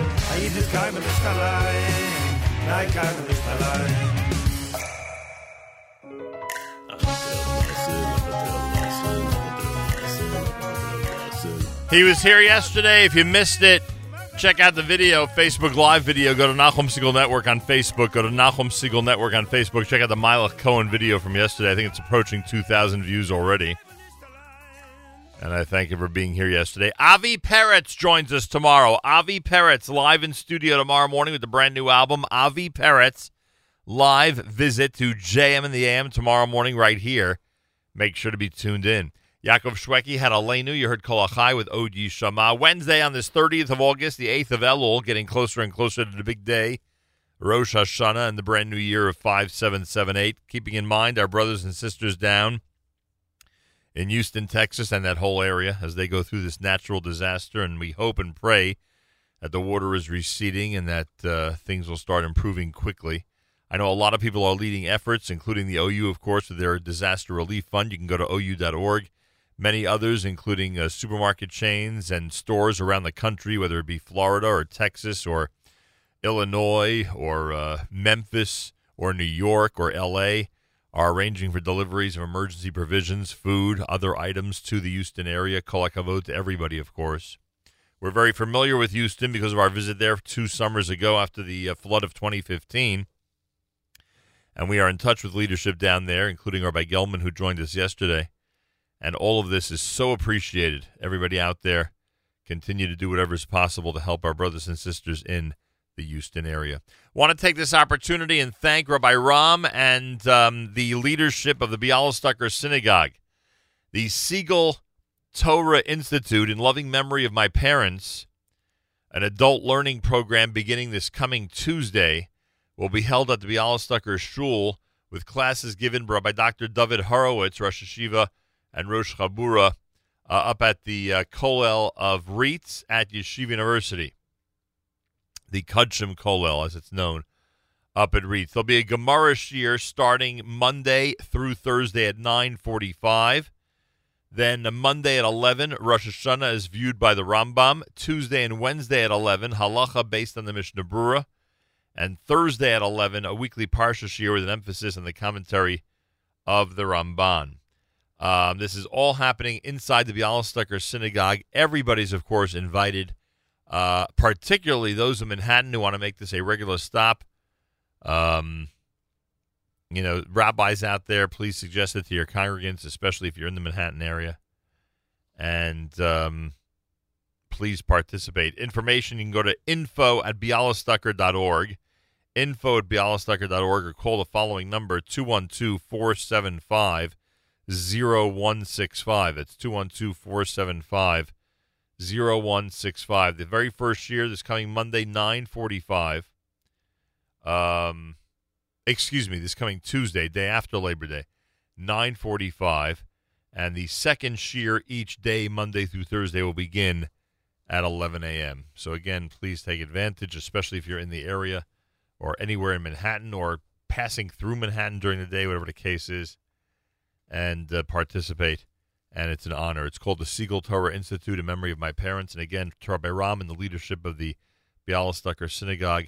Ist kein Mensch allein, nein, kein Mensch allein. He was here yesterday. If you missed it, check out the video, Facebook Live video. Go to Nachum Segal Network on Facebook. Go to Nachum Segal Network on Facebook. Check out the Meilech Kohn video from yesterday. I think it's approaching 2,000 views already. And I thank you for being here yesterday. Avi Peretz joins us tomorrow. Avi Peretz live in studio tomorrow morning with the brand new album. Avi Peretz live visit to JM in the AM tomorrow morning right here. Make sure to be tuned in. Yaakov Shwekey had a Aleinu. You heard Kol Achai with Od Yishama. Wednesday on this 30th of August, the 8th of Elul, getting closer and closer to the big day. Rosh Hashanah and the brand new year of 5778. Keeping in mind our brothers and sisters down in Houston, Texas, and that whole area as they go through this natural disaster. And we hope and pray that the water is receding and that uh, things will start improving quickly. I know a lot of people are leading efforts, including the OU, of course, with their disaster relief fund. You can go to OU.org. Many others, including uh, supermarket chains and stores around the country, whether it be Florida or Texas or Illinois or uh, Memphis or New York or LA, are arranging for deliveries of emergency provisions, food, other items to the Houston area. Kolakavod to everybody, of course. We're very familiar with Houston because of our visit there two summers ago after the uh, flood of 2015. And we are in touch with leadership down there, including Rabbi Gelman, who joined us yesterday. And all of this is so appreciated. Everybody out there, continue to do whatever is possible to help our brothers and sisters in the Houston area. Want to take this opportunity and thank Rabbi Romm and um, the leadership of the Bialystoker Synagogue, the Segal Torah Institute, in loving memory of my parents. An adult learning program beginning this coming Tuesday will be held at the Bialystoker Shul with classes given by Dr. David Horowitz, Rosh Hashiva and Rosh Chabura, uh, up at the uh, Kolel of RIETS at Yeshiva University the Kodshim Kolel, as it's known, up at RIETS. There'll be a Gemara Shir starting Monday through Thursday at 9.45. Then Monday at 11, Rosh Hashanah is viewed by the Rambam. Tuesday and Wednesday at 11, Halacha based on the Mishnah Brura. And Thursday at 11, a weekly Parsha Shir with an emphasis on the commentary of the Ramban. Um, this is all happening inside the Bialystoker Synagogue. Everybody's, of course, invited uh, particularly those in Manhattan who want to make this a regular stop. Um, you know, rabbis out there, please suggest it to your congregants, especially if you're in the Manhattan area. And um, please participate. Information, you can go to info at bialystoker.org, info at bialystoker.org, or call the following number, 212 475 0165. It's 212 475 0165. The very first year, this coming Monday, 945. Um, excuse me, this coming Tuesday, day after Labor Day, 945. And the second shear each day, Monday through Thursday, will begin at 11 a.m. So, again, please take advantage, especially if you're in the area or anywhere in Manhattan or passing through Manhattan during the day, whatever the case is, and uh, participate. And it's an honor. It's called the Segal Torah Institute in memory of my parents. And again, Rabbi Romm and the leadership of the Bialystoker Synagogue,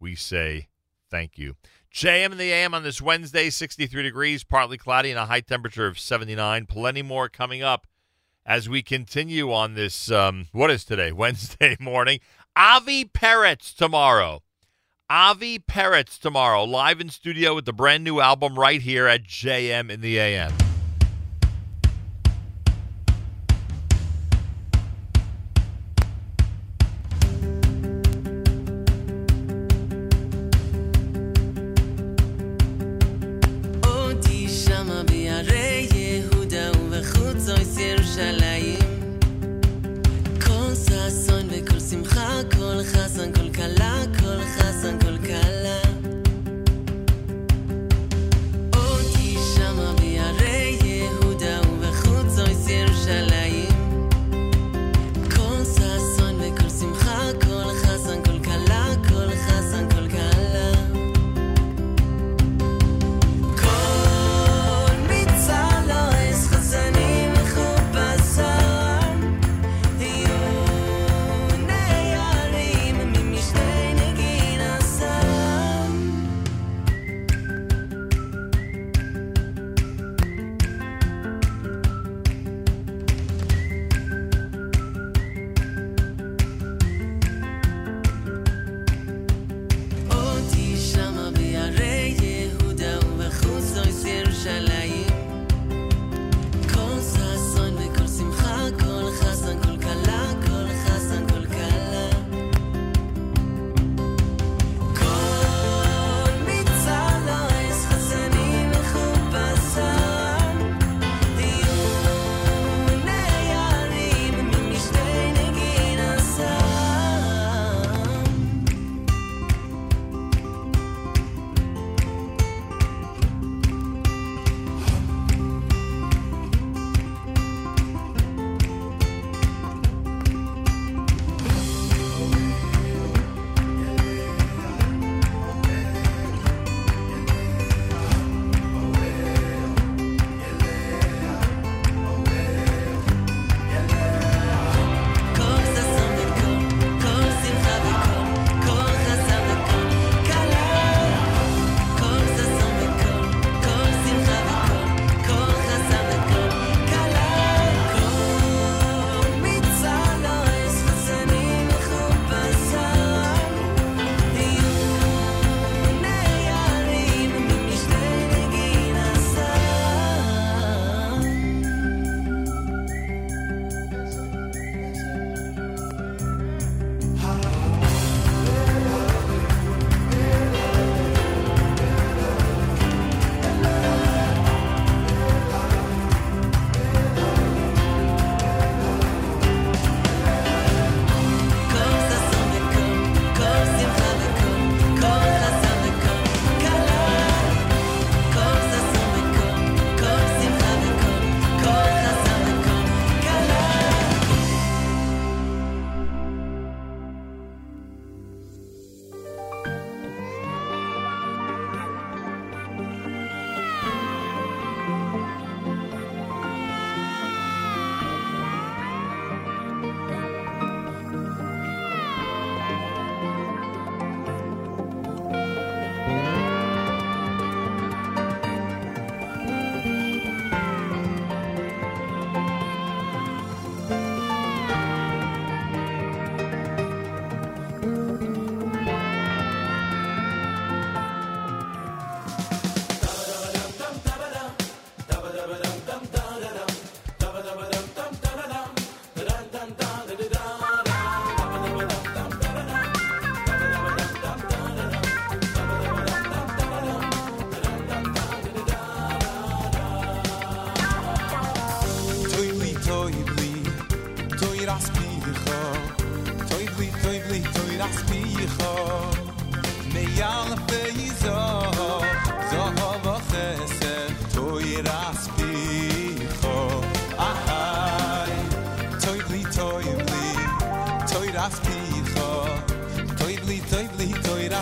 we say thank you. JM in the AM on this Wednesday, 63 degrees, partly cloudy, and a high temperature of 79. Plenty more coming up as we continue on this, um, what is today? Wednesday morning. Avi Peretz tomorrow. Avi Peretz tomorrow, live in studio with the brand new album right here at JM in the AM.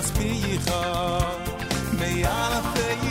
das bi ich ha mei fey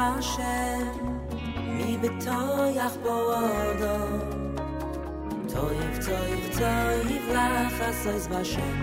Hashem Mi betoyach bo odo. Toiv, toiv, toiv lach asoiz Hashem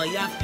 mi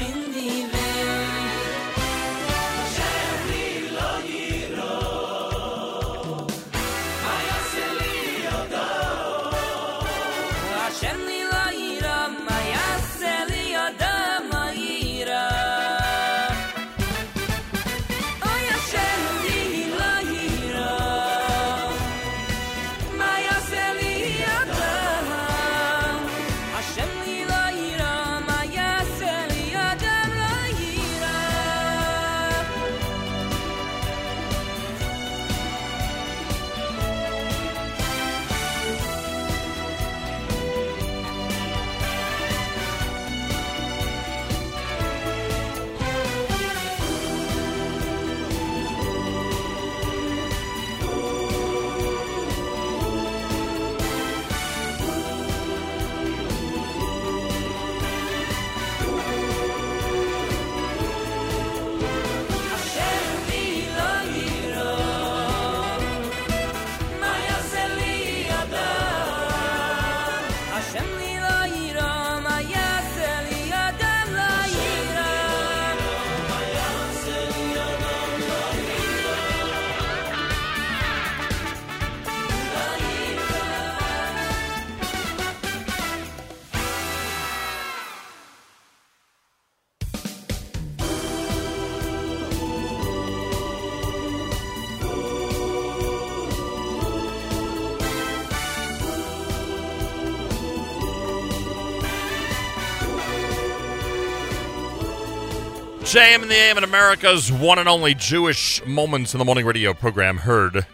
JM in the AM in America's one and only Jewish Moments in the Morning radio program heard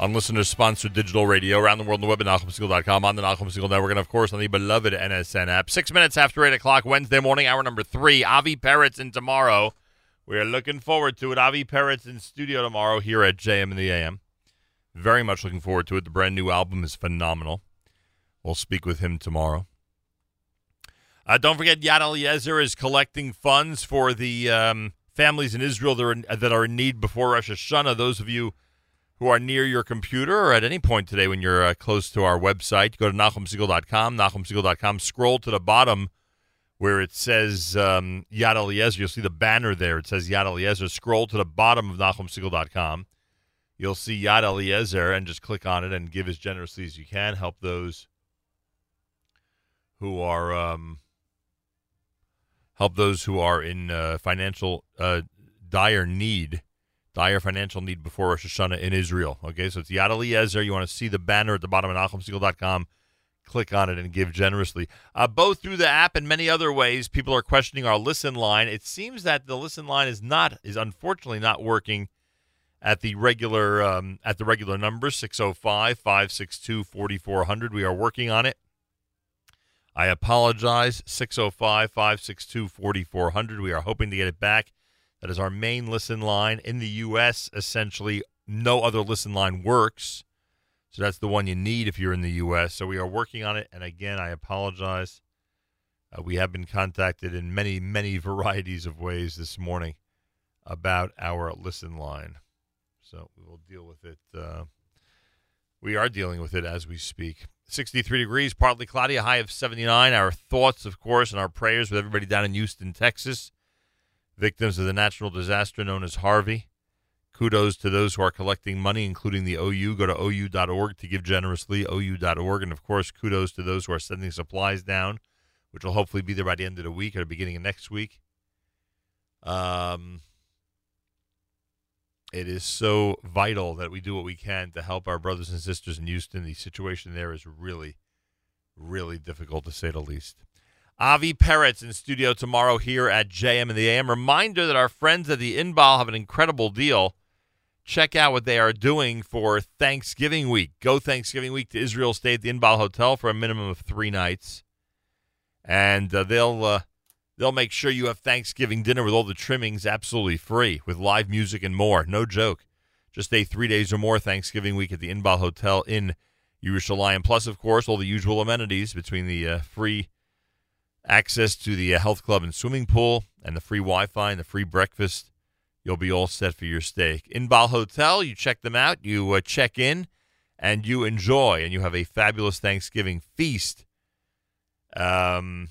on listeners sponsored digital radio around the world on the web at on the Nachum Segal Network, and of course on the beloved NSN app. Six minutes after 8 o'clock, Wednesday morning, hour number three. Avi Peretz in tomorrow. We are looking forward to it. Avi Peretz in studio tomorrow here at JM in the AM. Very much looking forward to it. The brand new album is phenomenal. We'll speak with him tomorrow. Uh, don't forget, Yad Eliezer is collecting funds for the um, families in Israel that are, that are in need before Rosh Hashanah. Those of you who are near your computer or at any point today when you're uh, close to our website, go to NachumSegal.com, NachumSegal.com, scroll to the bottom where it says um, Yad Eliezer. You'll see the banner there. It says Yad Eliezer. Scroll to the bottom of NachumSegal.com. You'll see Yad Eliezer and just click on it and give as generously as you can. Help those who are um, help those who are in uh, financial uh, dire need, dire financial need before Rosh Hashanah in Israel. Okay, so it's Yad Eliezer. You want to see the banner at the bottom of NachumSegal.com. Click on it and give generously. Uh, both through the app and many other ways, people are questioning our listen line. It seems that the listen line is not is unfortunately not working at the regular um, at the regular number 605-562-4400. We are working on it. I apologize. 605 562 4400. We are hoping to get it back. That is our main listen line in the U.S., essentially no other listen line works. So that's the one you need if you're in the U.S. So we are working on it. And again, I apologize. Uh, we have been contacted in many, many varieties of ways this morning about our listen line. So we will deal with it. Uh, we are dealing with it as we speak. 63 degrees, partly cloudy, a high of 79. Our thoughts, of course, and our prayers with everybody down in Houston, Texas, victims of the natural disaster known as Harvey. Kudos to those who are collecting money, including the OU. Go to OU.org to give generously, OU.org. And, of course, kudos to those who are sending supplies down, which will hopefully be there by the end of the week or the beginning of next week. Um, it is so vital that we do what we can to help our brothers and sisters in Houston. The situation there is really, really difficult to say the least. Avi Peretz in studio tomorrow here at JM in the AM. Reminder that our friends at the Inbal have an incredible deal. Check out what they are doing for Thanksgiving week. Go Thanksgiving week to Israel Stay at the Inbal Hotel for a minimum of three nights, and uh, they'll uh, they'll make sure you have Thanksgiving dinner with all the trimmings absolutely free, with live music and more. No joke. Just stay three days or more Thanksgiving week at the Inbal Hotel in Yerushalayim. Plus, of course, all the usual amenities between the uh, free access to the uh, health club and swimming pool and the free Wi-Fi and the free breakfast. You'll be all set for your stay. Inbal Hotel, you check them out, you uh, check in, and you enjoy, and you have a fabulous Thanksgiving feast um,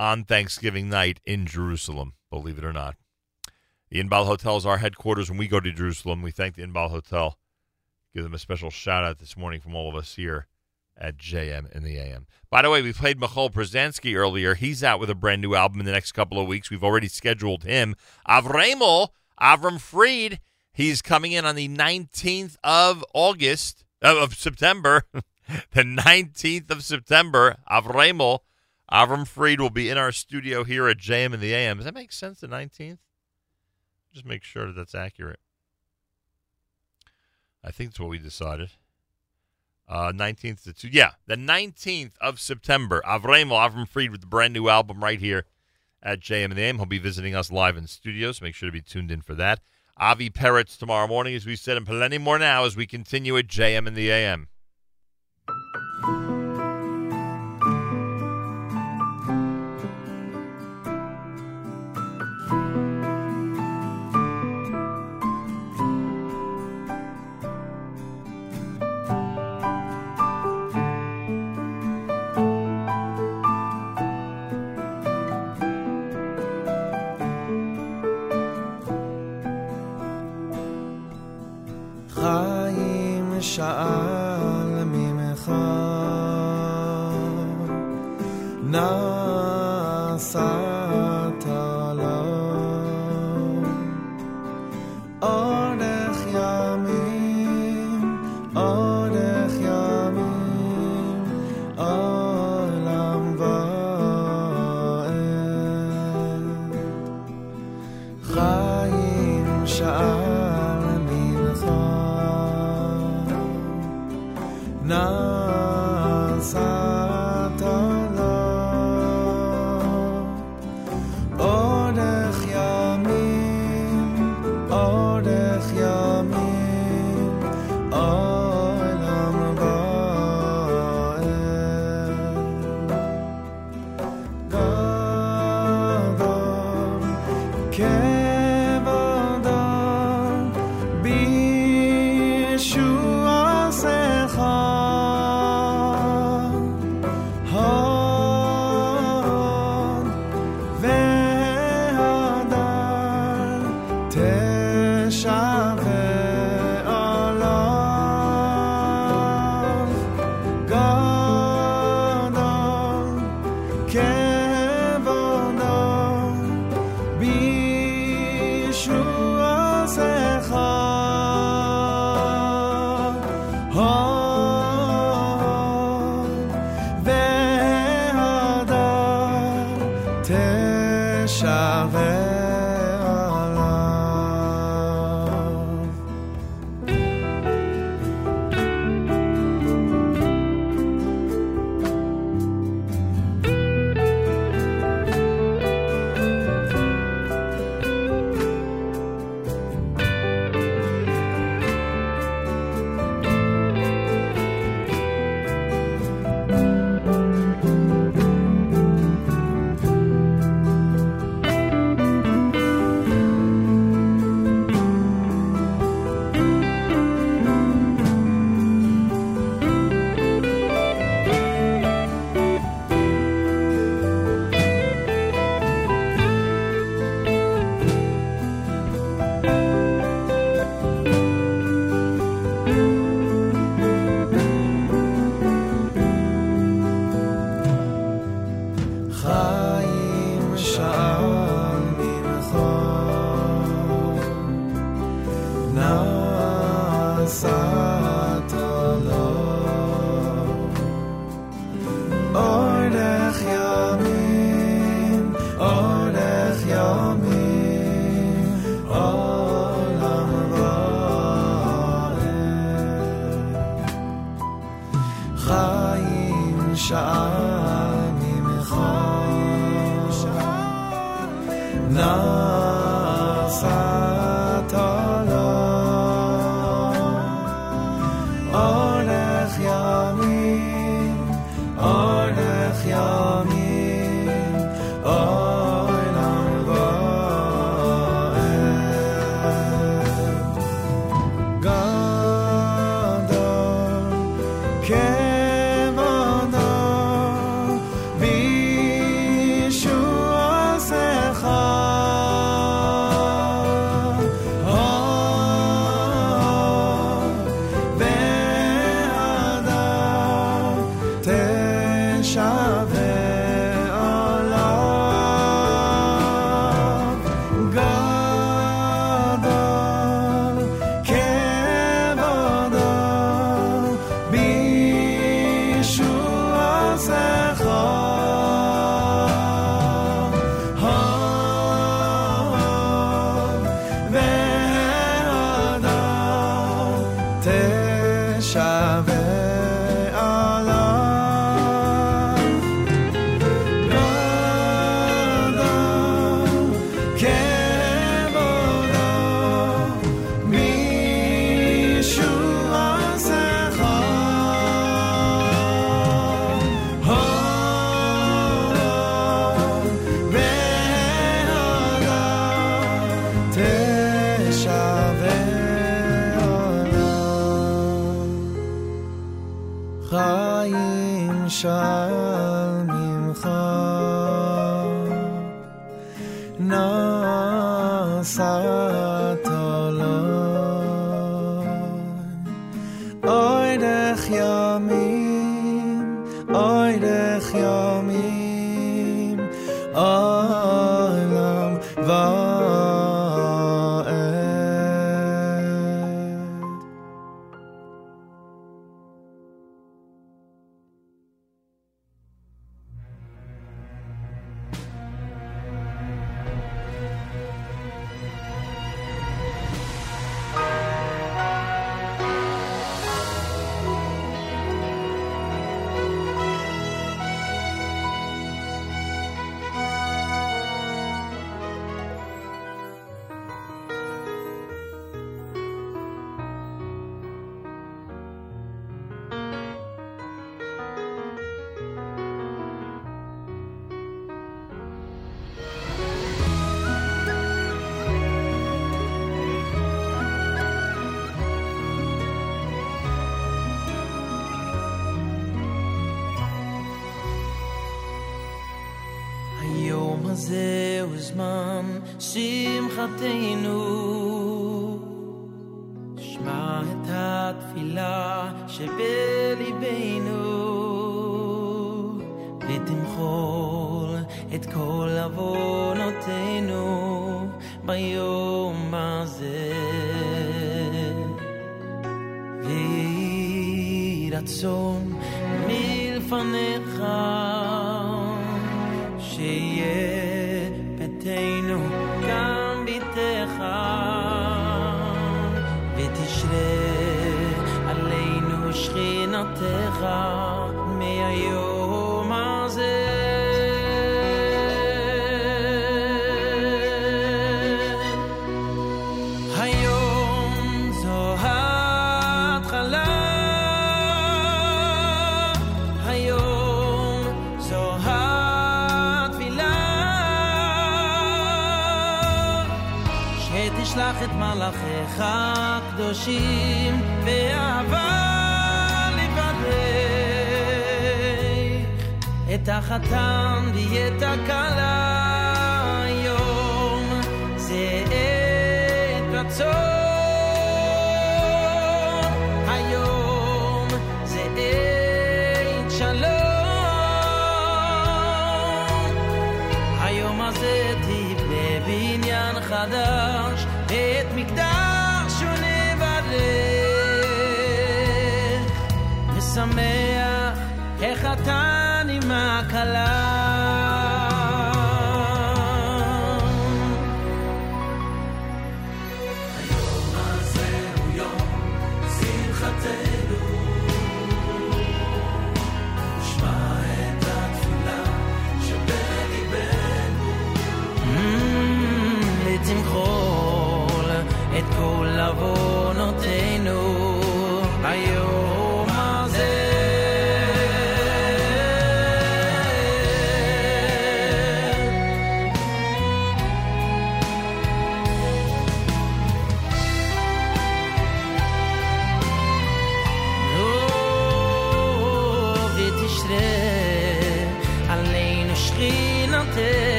on Thanksgiving night in Jerusalem, believe it or not. The Inbal Hotel is our headquarters when we go to Jerusalem. We thank the Inbal Hotel. Give them a special shout out this morning from all of us here at JM in the AM. By the way, we played Michoel Pruzansky earlier. He's out with a brand new album in the next couple of weeks. We've already scheduled him. Avremel, Avram Fried, he's coming in on the 19th of August, uh, of September. the 19th of September, Avremel, Avram Fried will be in our studio here at JM in the AM. Does that make sense, the 19th? Just make sure that that's accurate. I think that's what we decided. Uh, 19th to two. Yeah, the 19th of September. Avremel Avram Fried with the brand new album right here at JM in the AM. He'll be visiting us live in studio, so make sure to be tuned in for that. Avi Peretz tomorrow morning, as we said, and plenty more now as we continue at JM in the AM.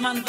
man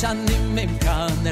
Σαν είμαι εμκάνε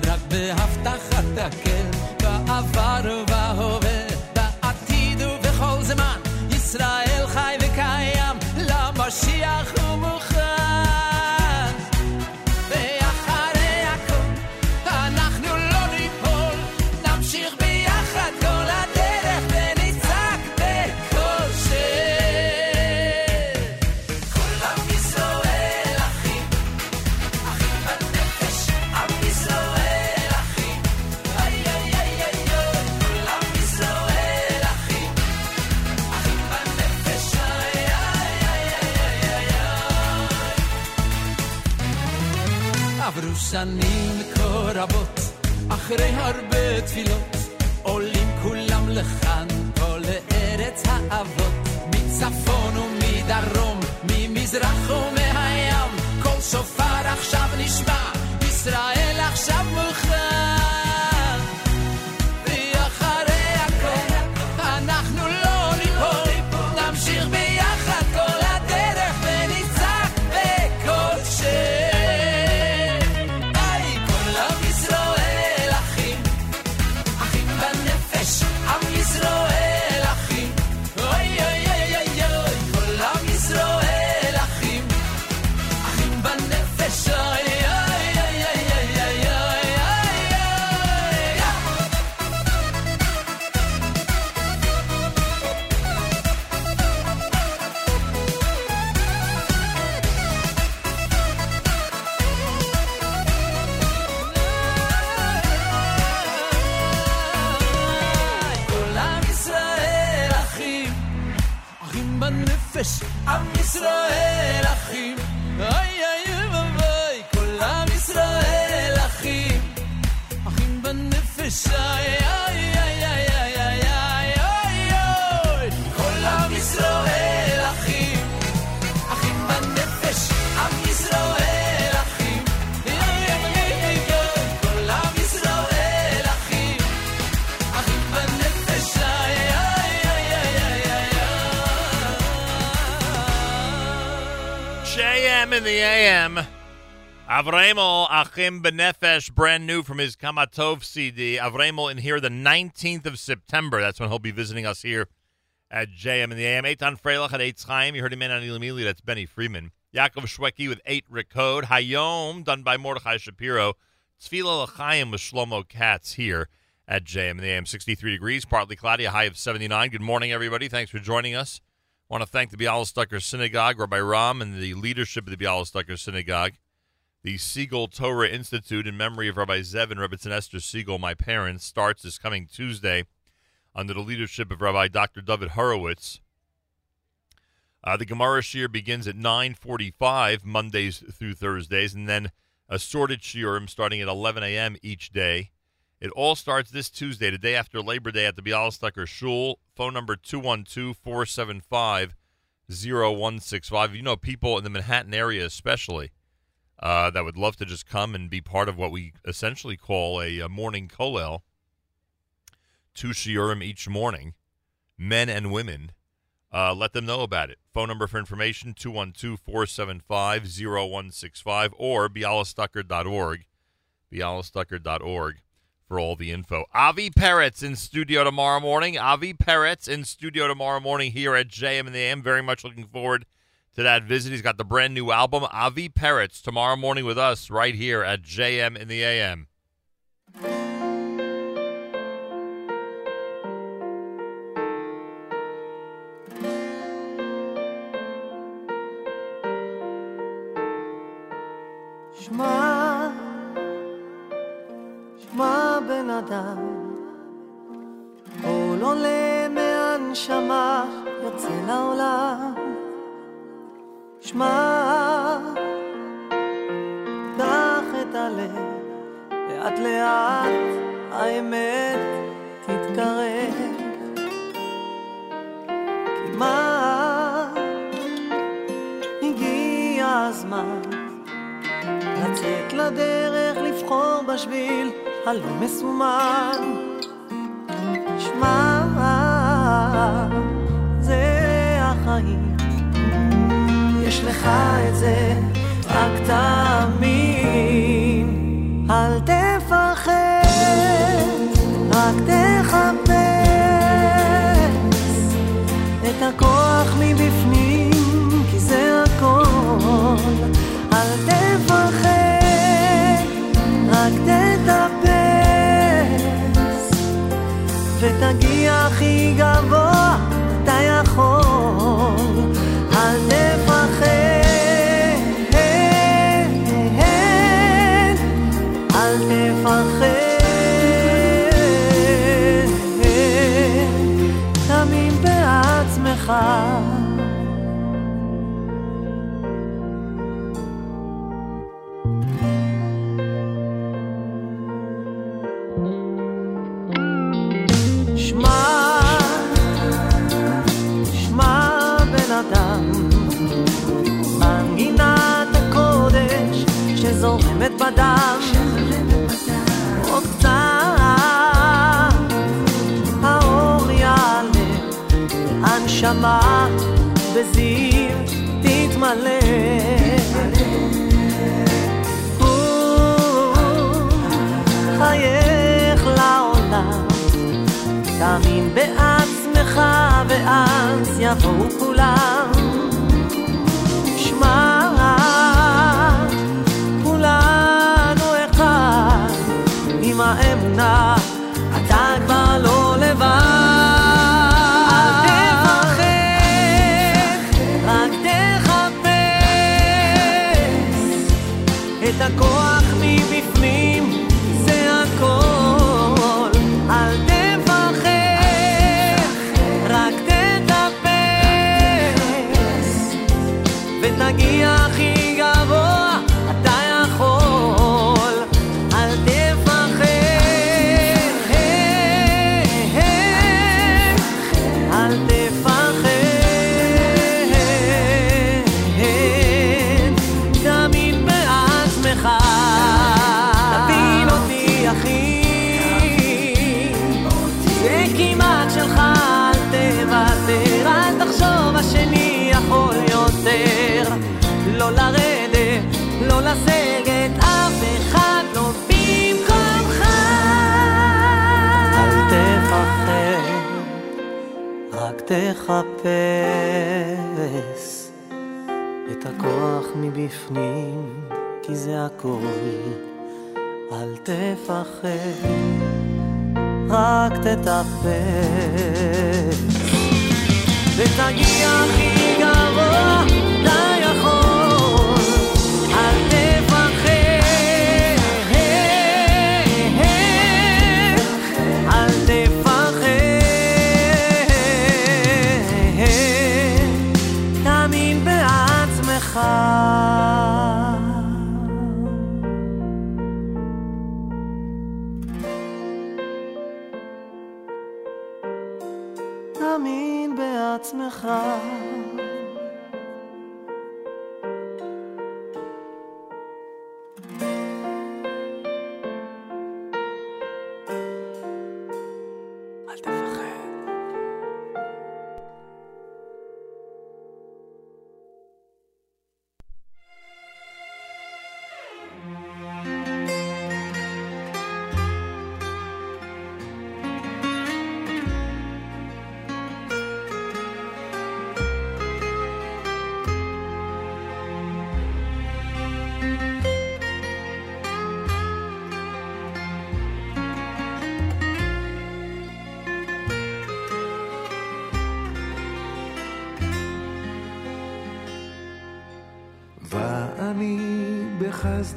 Avremel Achim Benefesh, brand new from his Kamatov CD. Avremel in here the 19th of September. That's when he'll be visiting us here at JM in the AM. Eitan Freilich at Eitz Chaim. You heard him in on Ilimili. That's Benny Friedman. Yaakov Shwekey with 8 Recode. Hayom, done by Mordechai Shapiro. Tzvila L'chaim with Shlomo Katz here at JM in the AM. 63 degrees, partly cloudy, a high of 79. Good morning, everybody. Thanks for joining us. I want to thank the Bialystoker Synagogue, Rabbi Romm, and the leadership of the Bialystoker Synagogue. The Segal Torah Institute in memory of Rabbi Zev and Rebbetzin Esther Segal, my parents, starts this coming Tuesday under the leadership of Rabbi Dr. David Horowitz. Uh, the Gemara shiur begins at 9.45 Mondays through Thursdays, and then assorted shiurim starting at 11 a.m. each day. It all starts this Tuesday, the day after Labor Day, at the Bialystoker Shul. Phone number 212-475-0165. You know, people in the Manhattan area especially uh, that would love to just come and be part of what we essentially call a, a morning kollel. Two shiurim each morning, men and women. Uh, let them know about it. Phone number for information 212 475 0165 or bialystoker.org. Bialystoker.org for all the info. Avi Peretz in studio tomorrow morning. Avi Peretz in studio tomorrow morning here at JM and the AM. Very much looking forward to that visit. He's got the brand new album, Avi Peretz, tomorrow morning with us right here at JM in the AM. שמע, שמע בן אדם, קול עולה מהנשמה, יוצא לעולם. שמע, קח את הלב, לאט לאט האמת תתקרב. כמעט הגיע הזמן לצאת לדרך, לבחור בשביל הלא מסומן. שמע, זה החיים, לך את זה, רק תאמין. אל תפחד, רק תחפש את הכוח מבפנים, כי זה הכל. אל תפחד, רק תטפס, ותגיע הכי גבוה. בזיו תתמלא. חייך לעולם תאמין בעצמך ואז יבואו כולם. שמע, כולנו אחד, עם האמונה, תחפש את הכוח מבפנים, כי זה הכל. אל תפחד, רק תטפס, ותגיע הכי גבוה, אתה 好。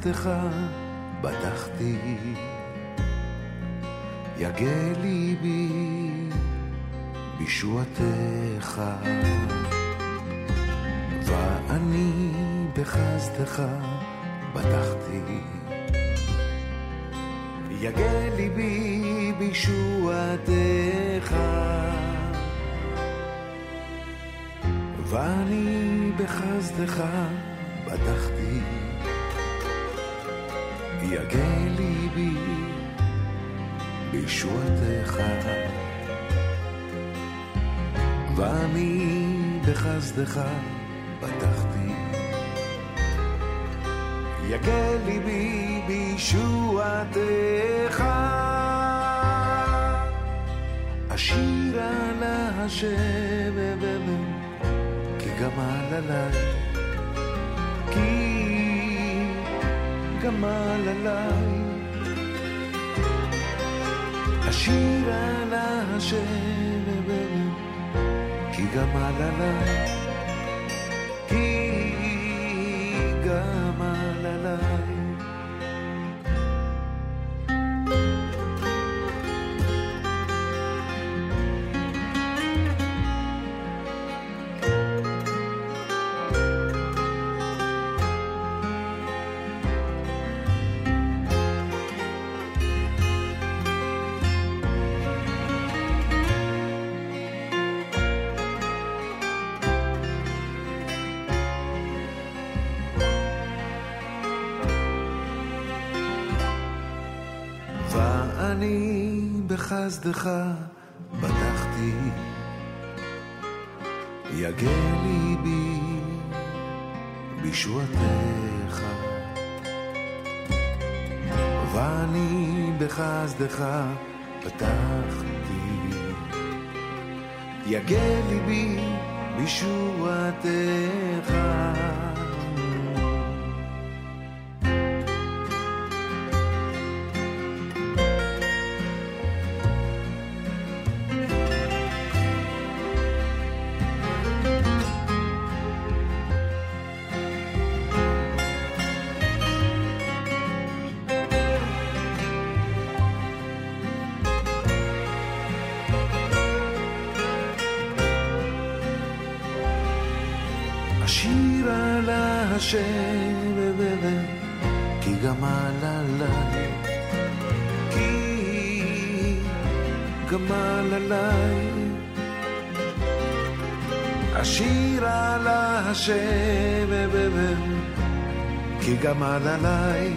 בחסדך בטחתי, יגה ליבי בישועתך. ואני בחסדך בטחתי, יגה ליבי בישועתך. ואני בחסדך בטחתי, יגה ליבי בישועתך. ואני בחסדך בטחתי, יגה ליבי בישועתך. אשיר על כי גמל עליי, גמל עליי. השיר על השם, כי גמל עליי. בחסדך בטחתי, יגר ליבי בישועתך. ואני בחסדך פתחתי, יגר ליבי בישועתך. השם, אה, אה, אה, כי גמל עליי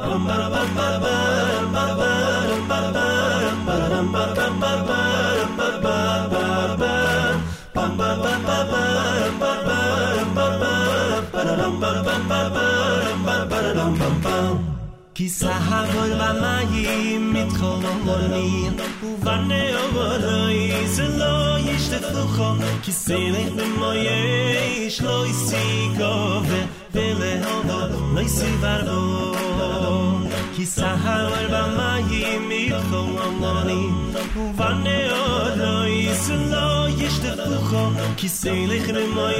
pam bam bam bam bam bam bam bam bam bam bam bam bam bam bam bam bam vele hova lo isi varo ki sahar ba mai mi khom amani u vane o is lo yish te khu ki se lekh ne mai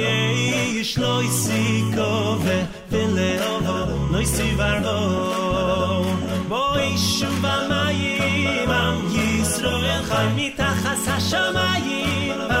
yish lo isi kove. Vele hova lo isi varo bo ish ba mai mam yisro khay mi shamai ba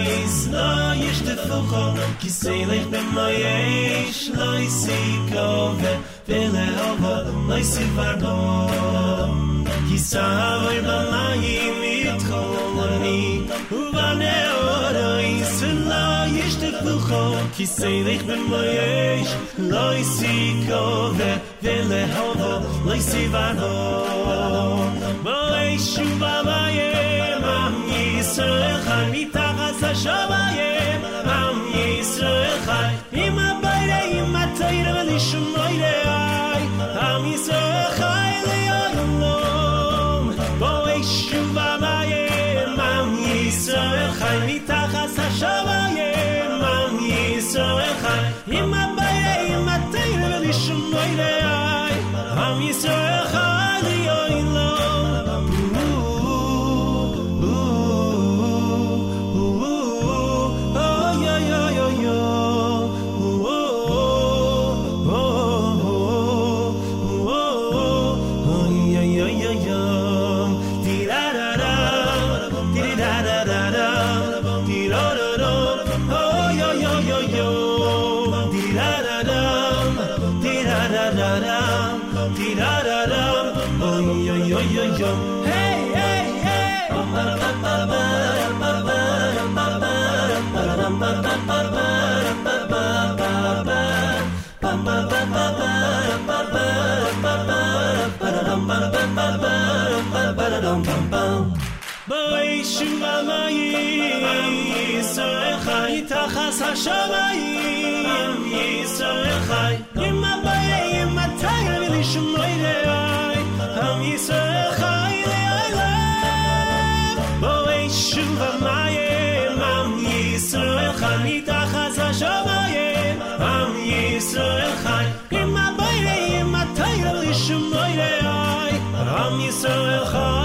de fuko ki sei le de maye shloi si kove vele ova de mai si vardo ki sa vai ba mai mi tro na ni u va ne ora i la is de fuko ki sei le de maye shloi si kove vele ova le si vardo ba le shu ba mai ma mi se Shobayem Amam שוב המים, עם ישראל חי תחת השמיים, עם ישראל חי. עם הבעיה, עם התאי, ולשמוע אלוהי, עם ישראל חי לעולם. בואי שוב המים, עם ישראל חי תחת השמיים, עם ישראל חי. עם הבעיה, עם התאי, ולשמוע אלוהי, עם ישראל חי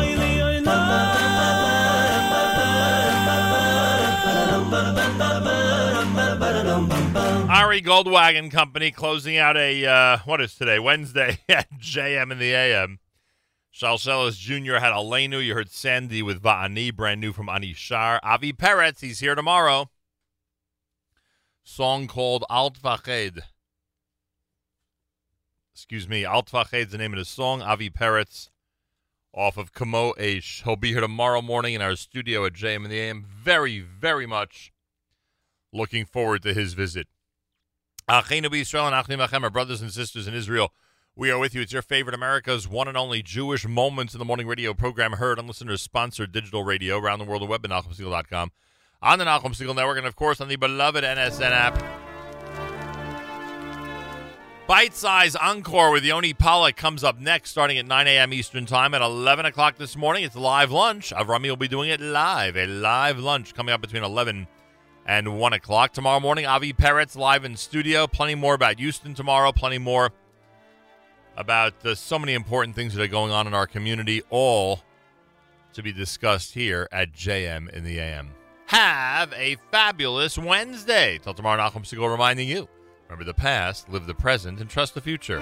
Goldwagon Company closing out a uh, what is today Wednesday at JM in the AM. Shalshelis Jr. had Alenu. You heard Sandy with Va'ani, brand new from Anishar. Avi Peretz, he's here tomorrow. Song called Alt Vached. Excuse me, Alt Vached is the name of the song. Avi Peretz off of Kamo Aish. He'll be here tomorrow morning in our studio at JM in the AM. Very, very much looking forward to his visit. Achenu Israel and Achim Achem, our brothers and sisters in Israel. We are with you. It's your favorite America's one and only Jewish Moments in the Morning radio program heard on listeners sponsored digital radio around the world the web at NachumSegal.com, on the Nachum Segal Network, and of course on the beloved NSN app. Bite Size Encore with Yoni Pollack comes up next, starting at 9 a.m. Eastern Time at 11 o'clock this morning. It's live lunch. Avrami will be doing it live, a live lunch coming up between 11 and 1 o'clock. Tomorrow morning, Avi Peretz live in studio. Plenty more about Houston tomorrow, plenty more about so many important things that are going on in our community, all to be discussed here at JM in the AM. Have a fabulous Wednesday. Till tomorrow, Nachum Segal reminding you remember the past, live the present, and trust the future.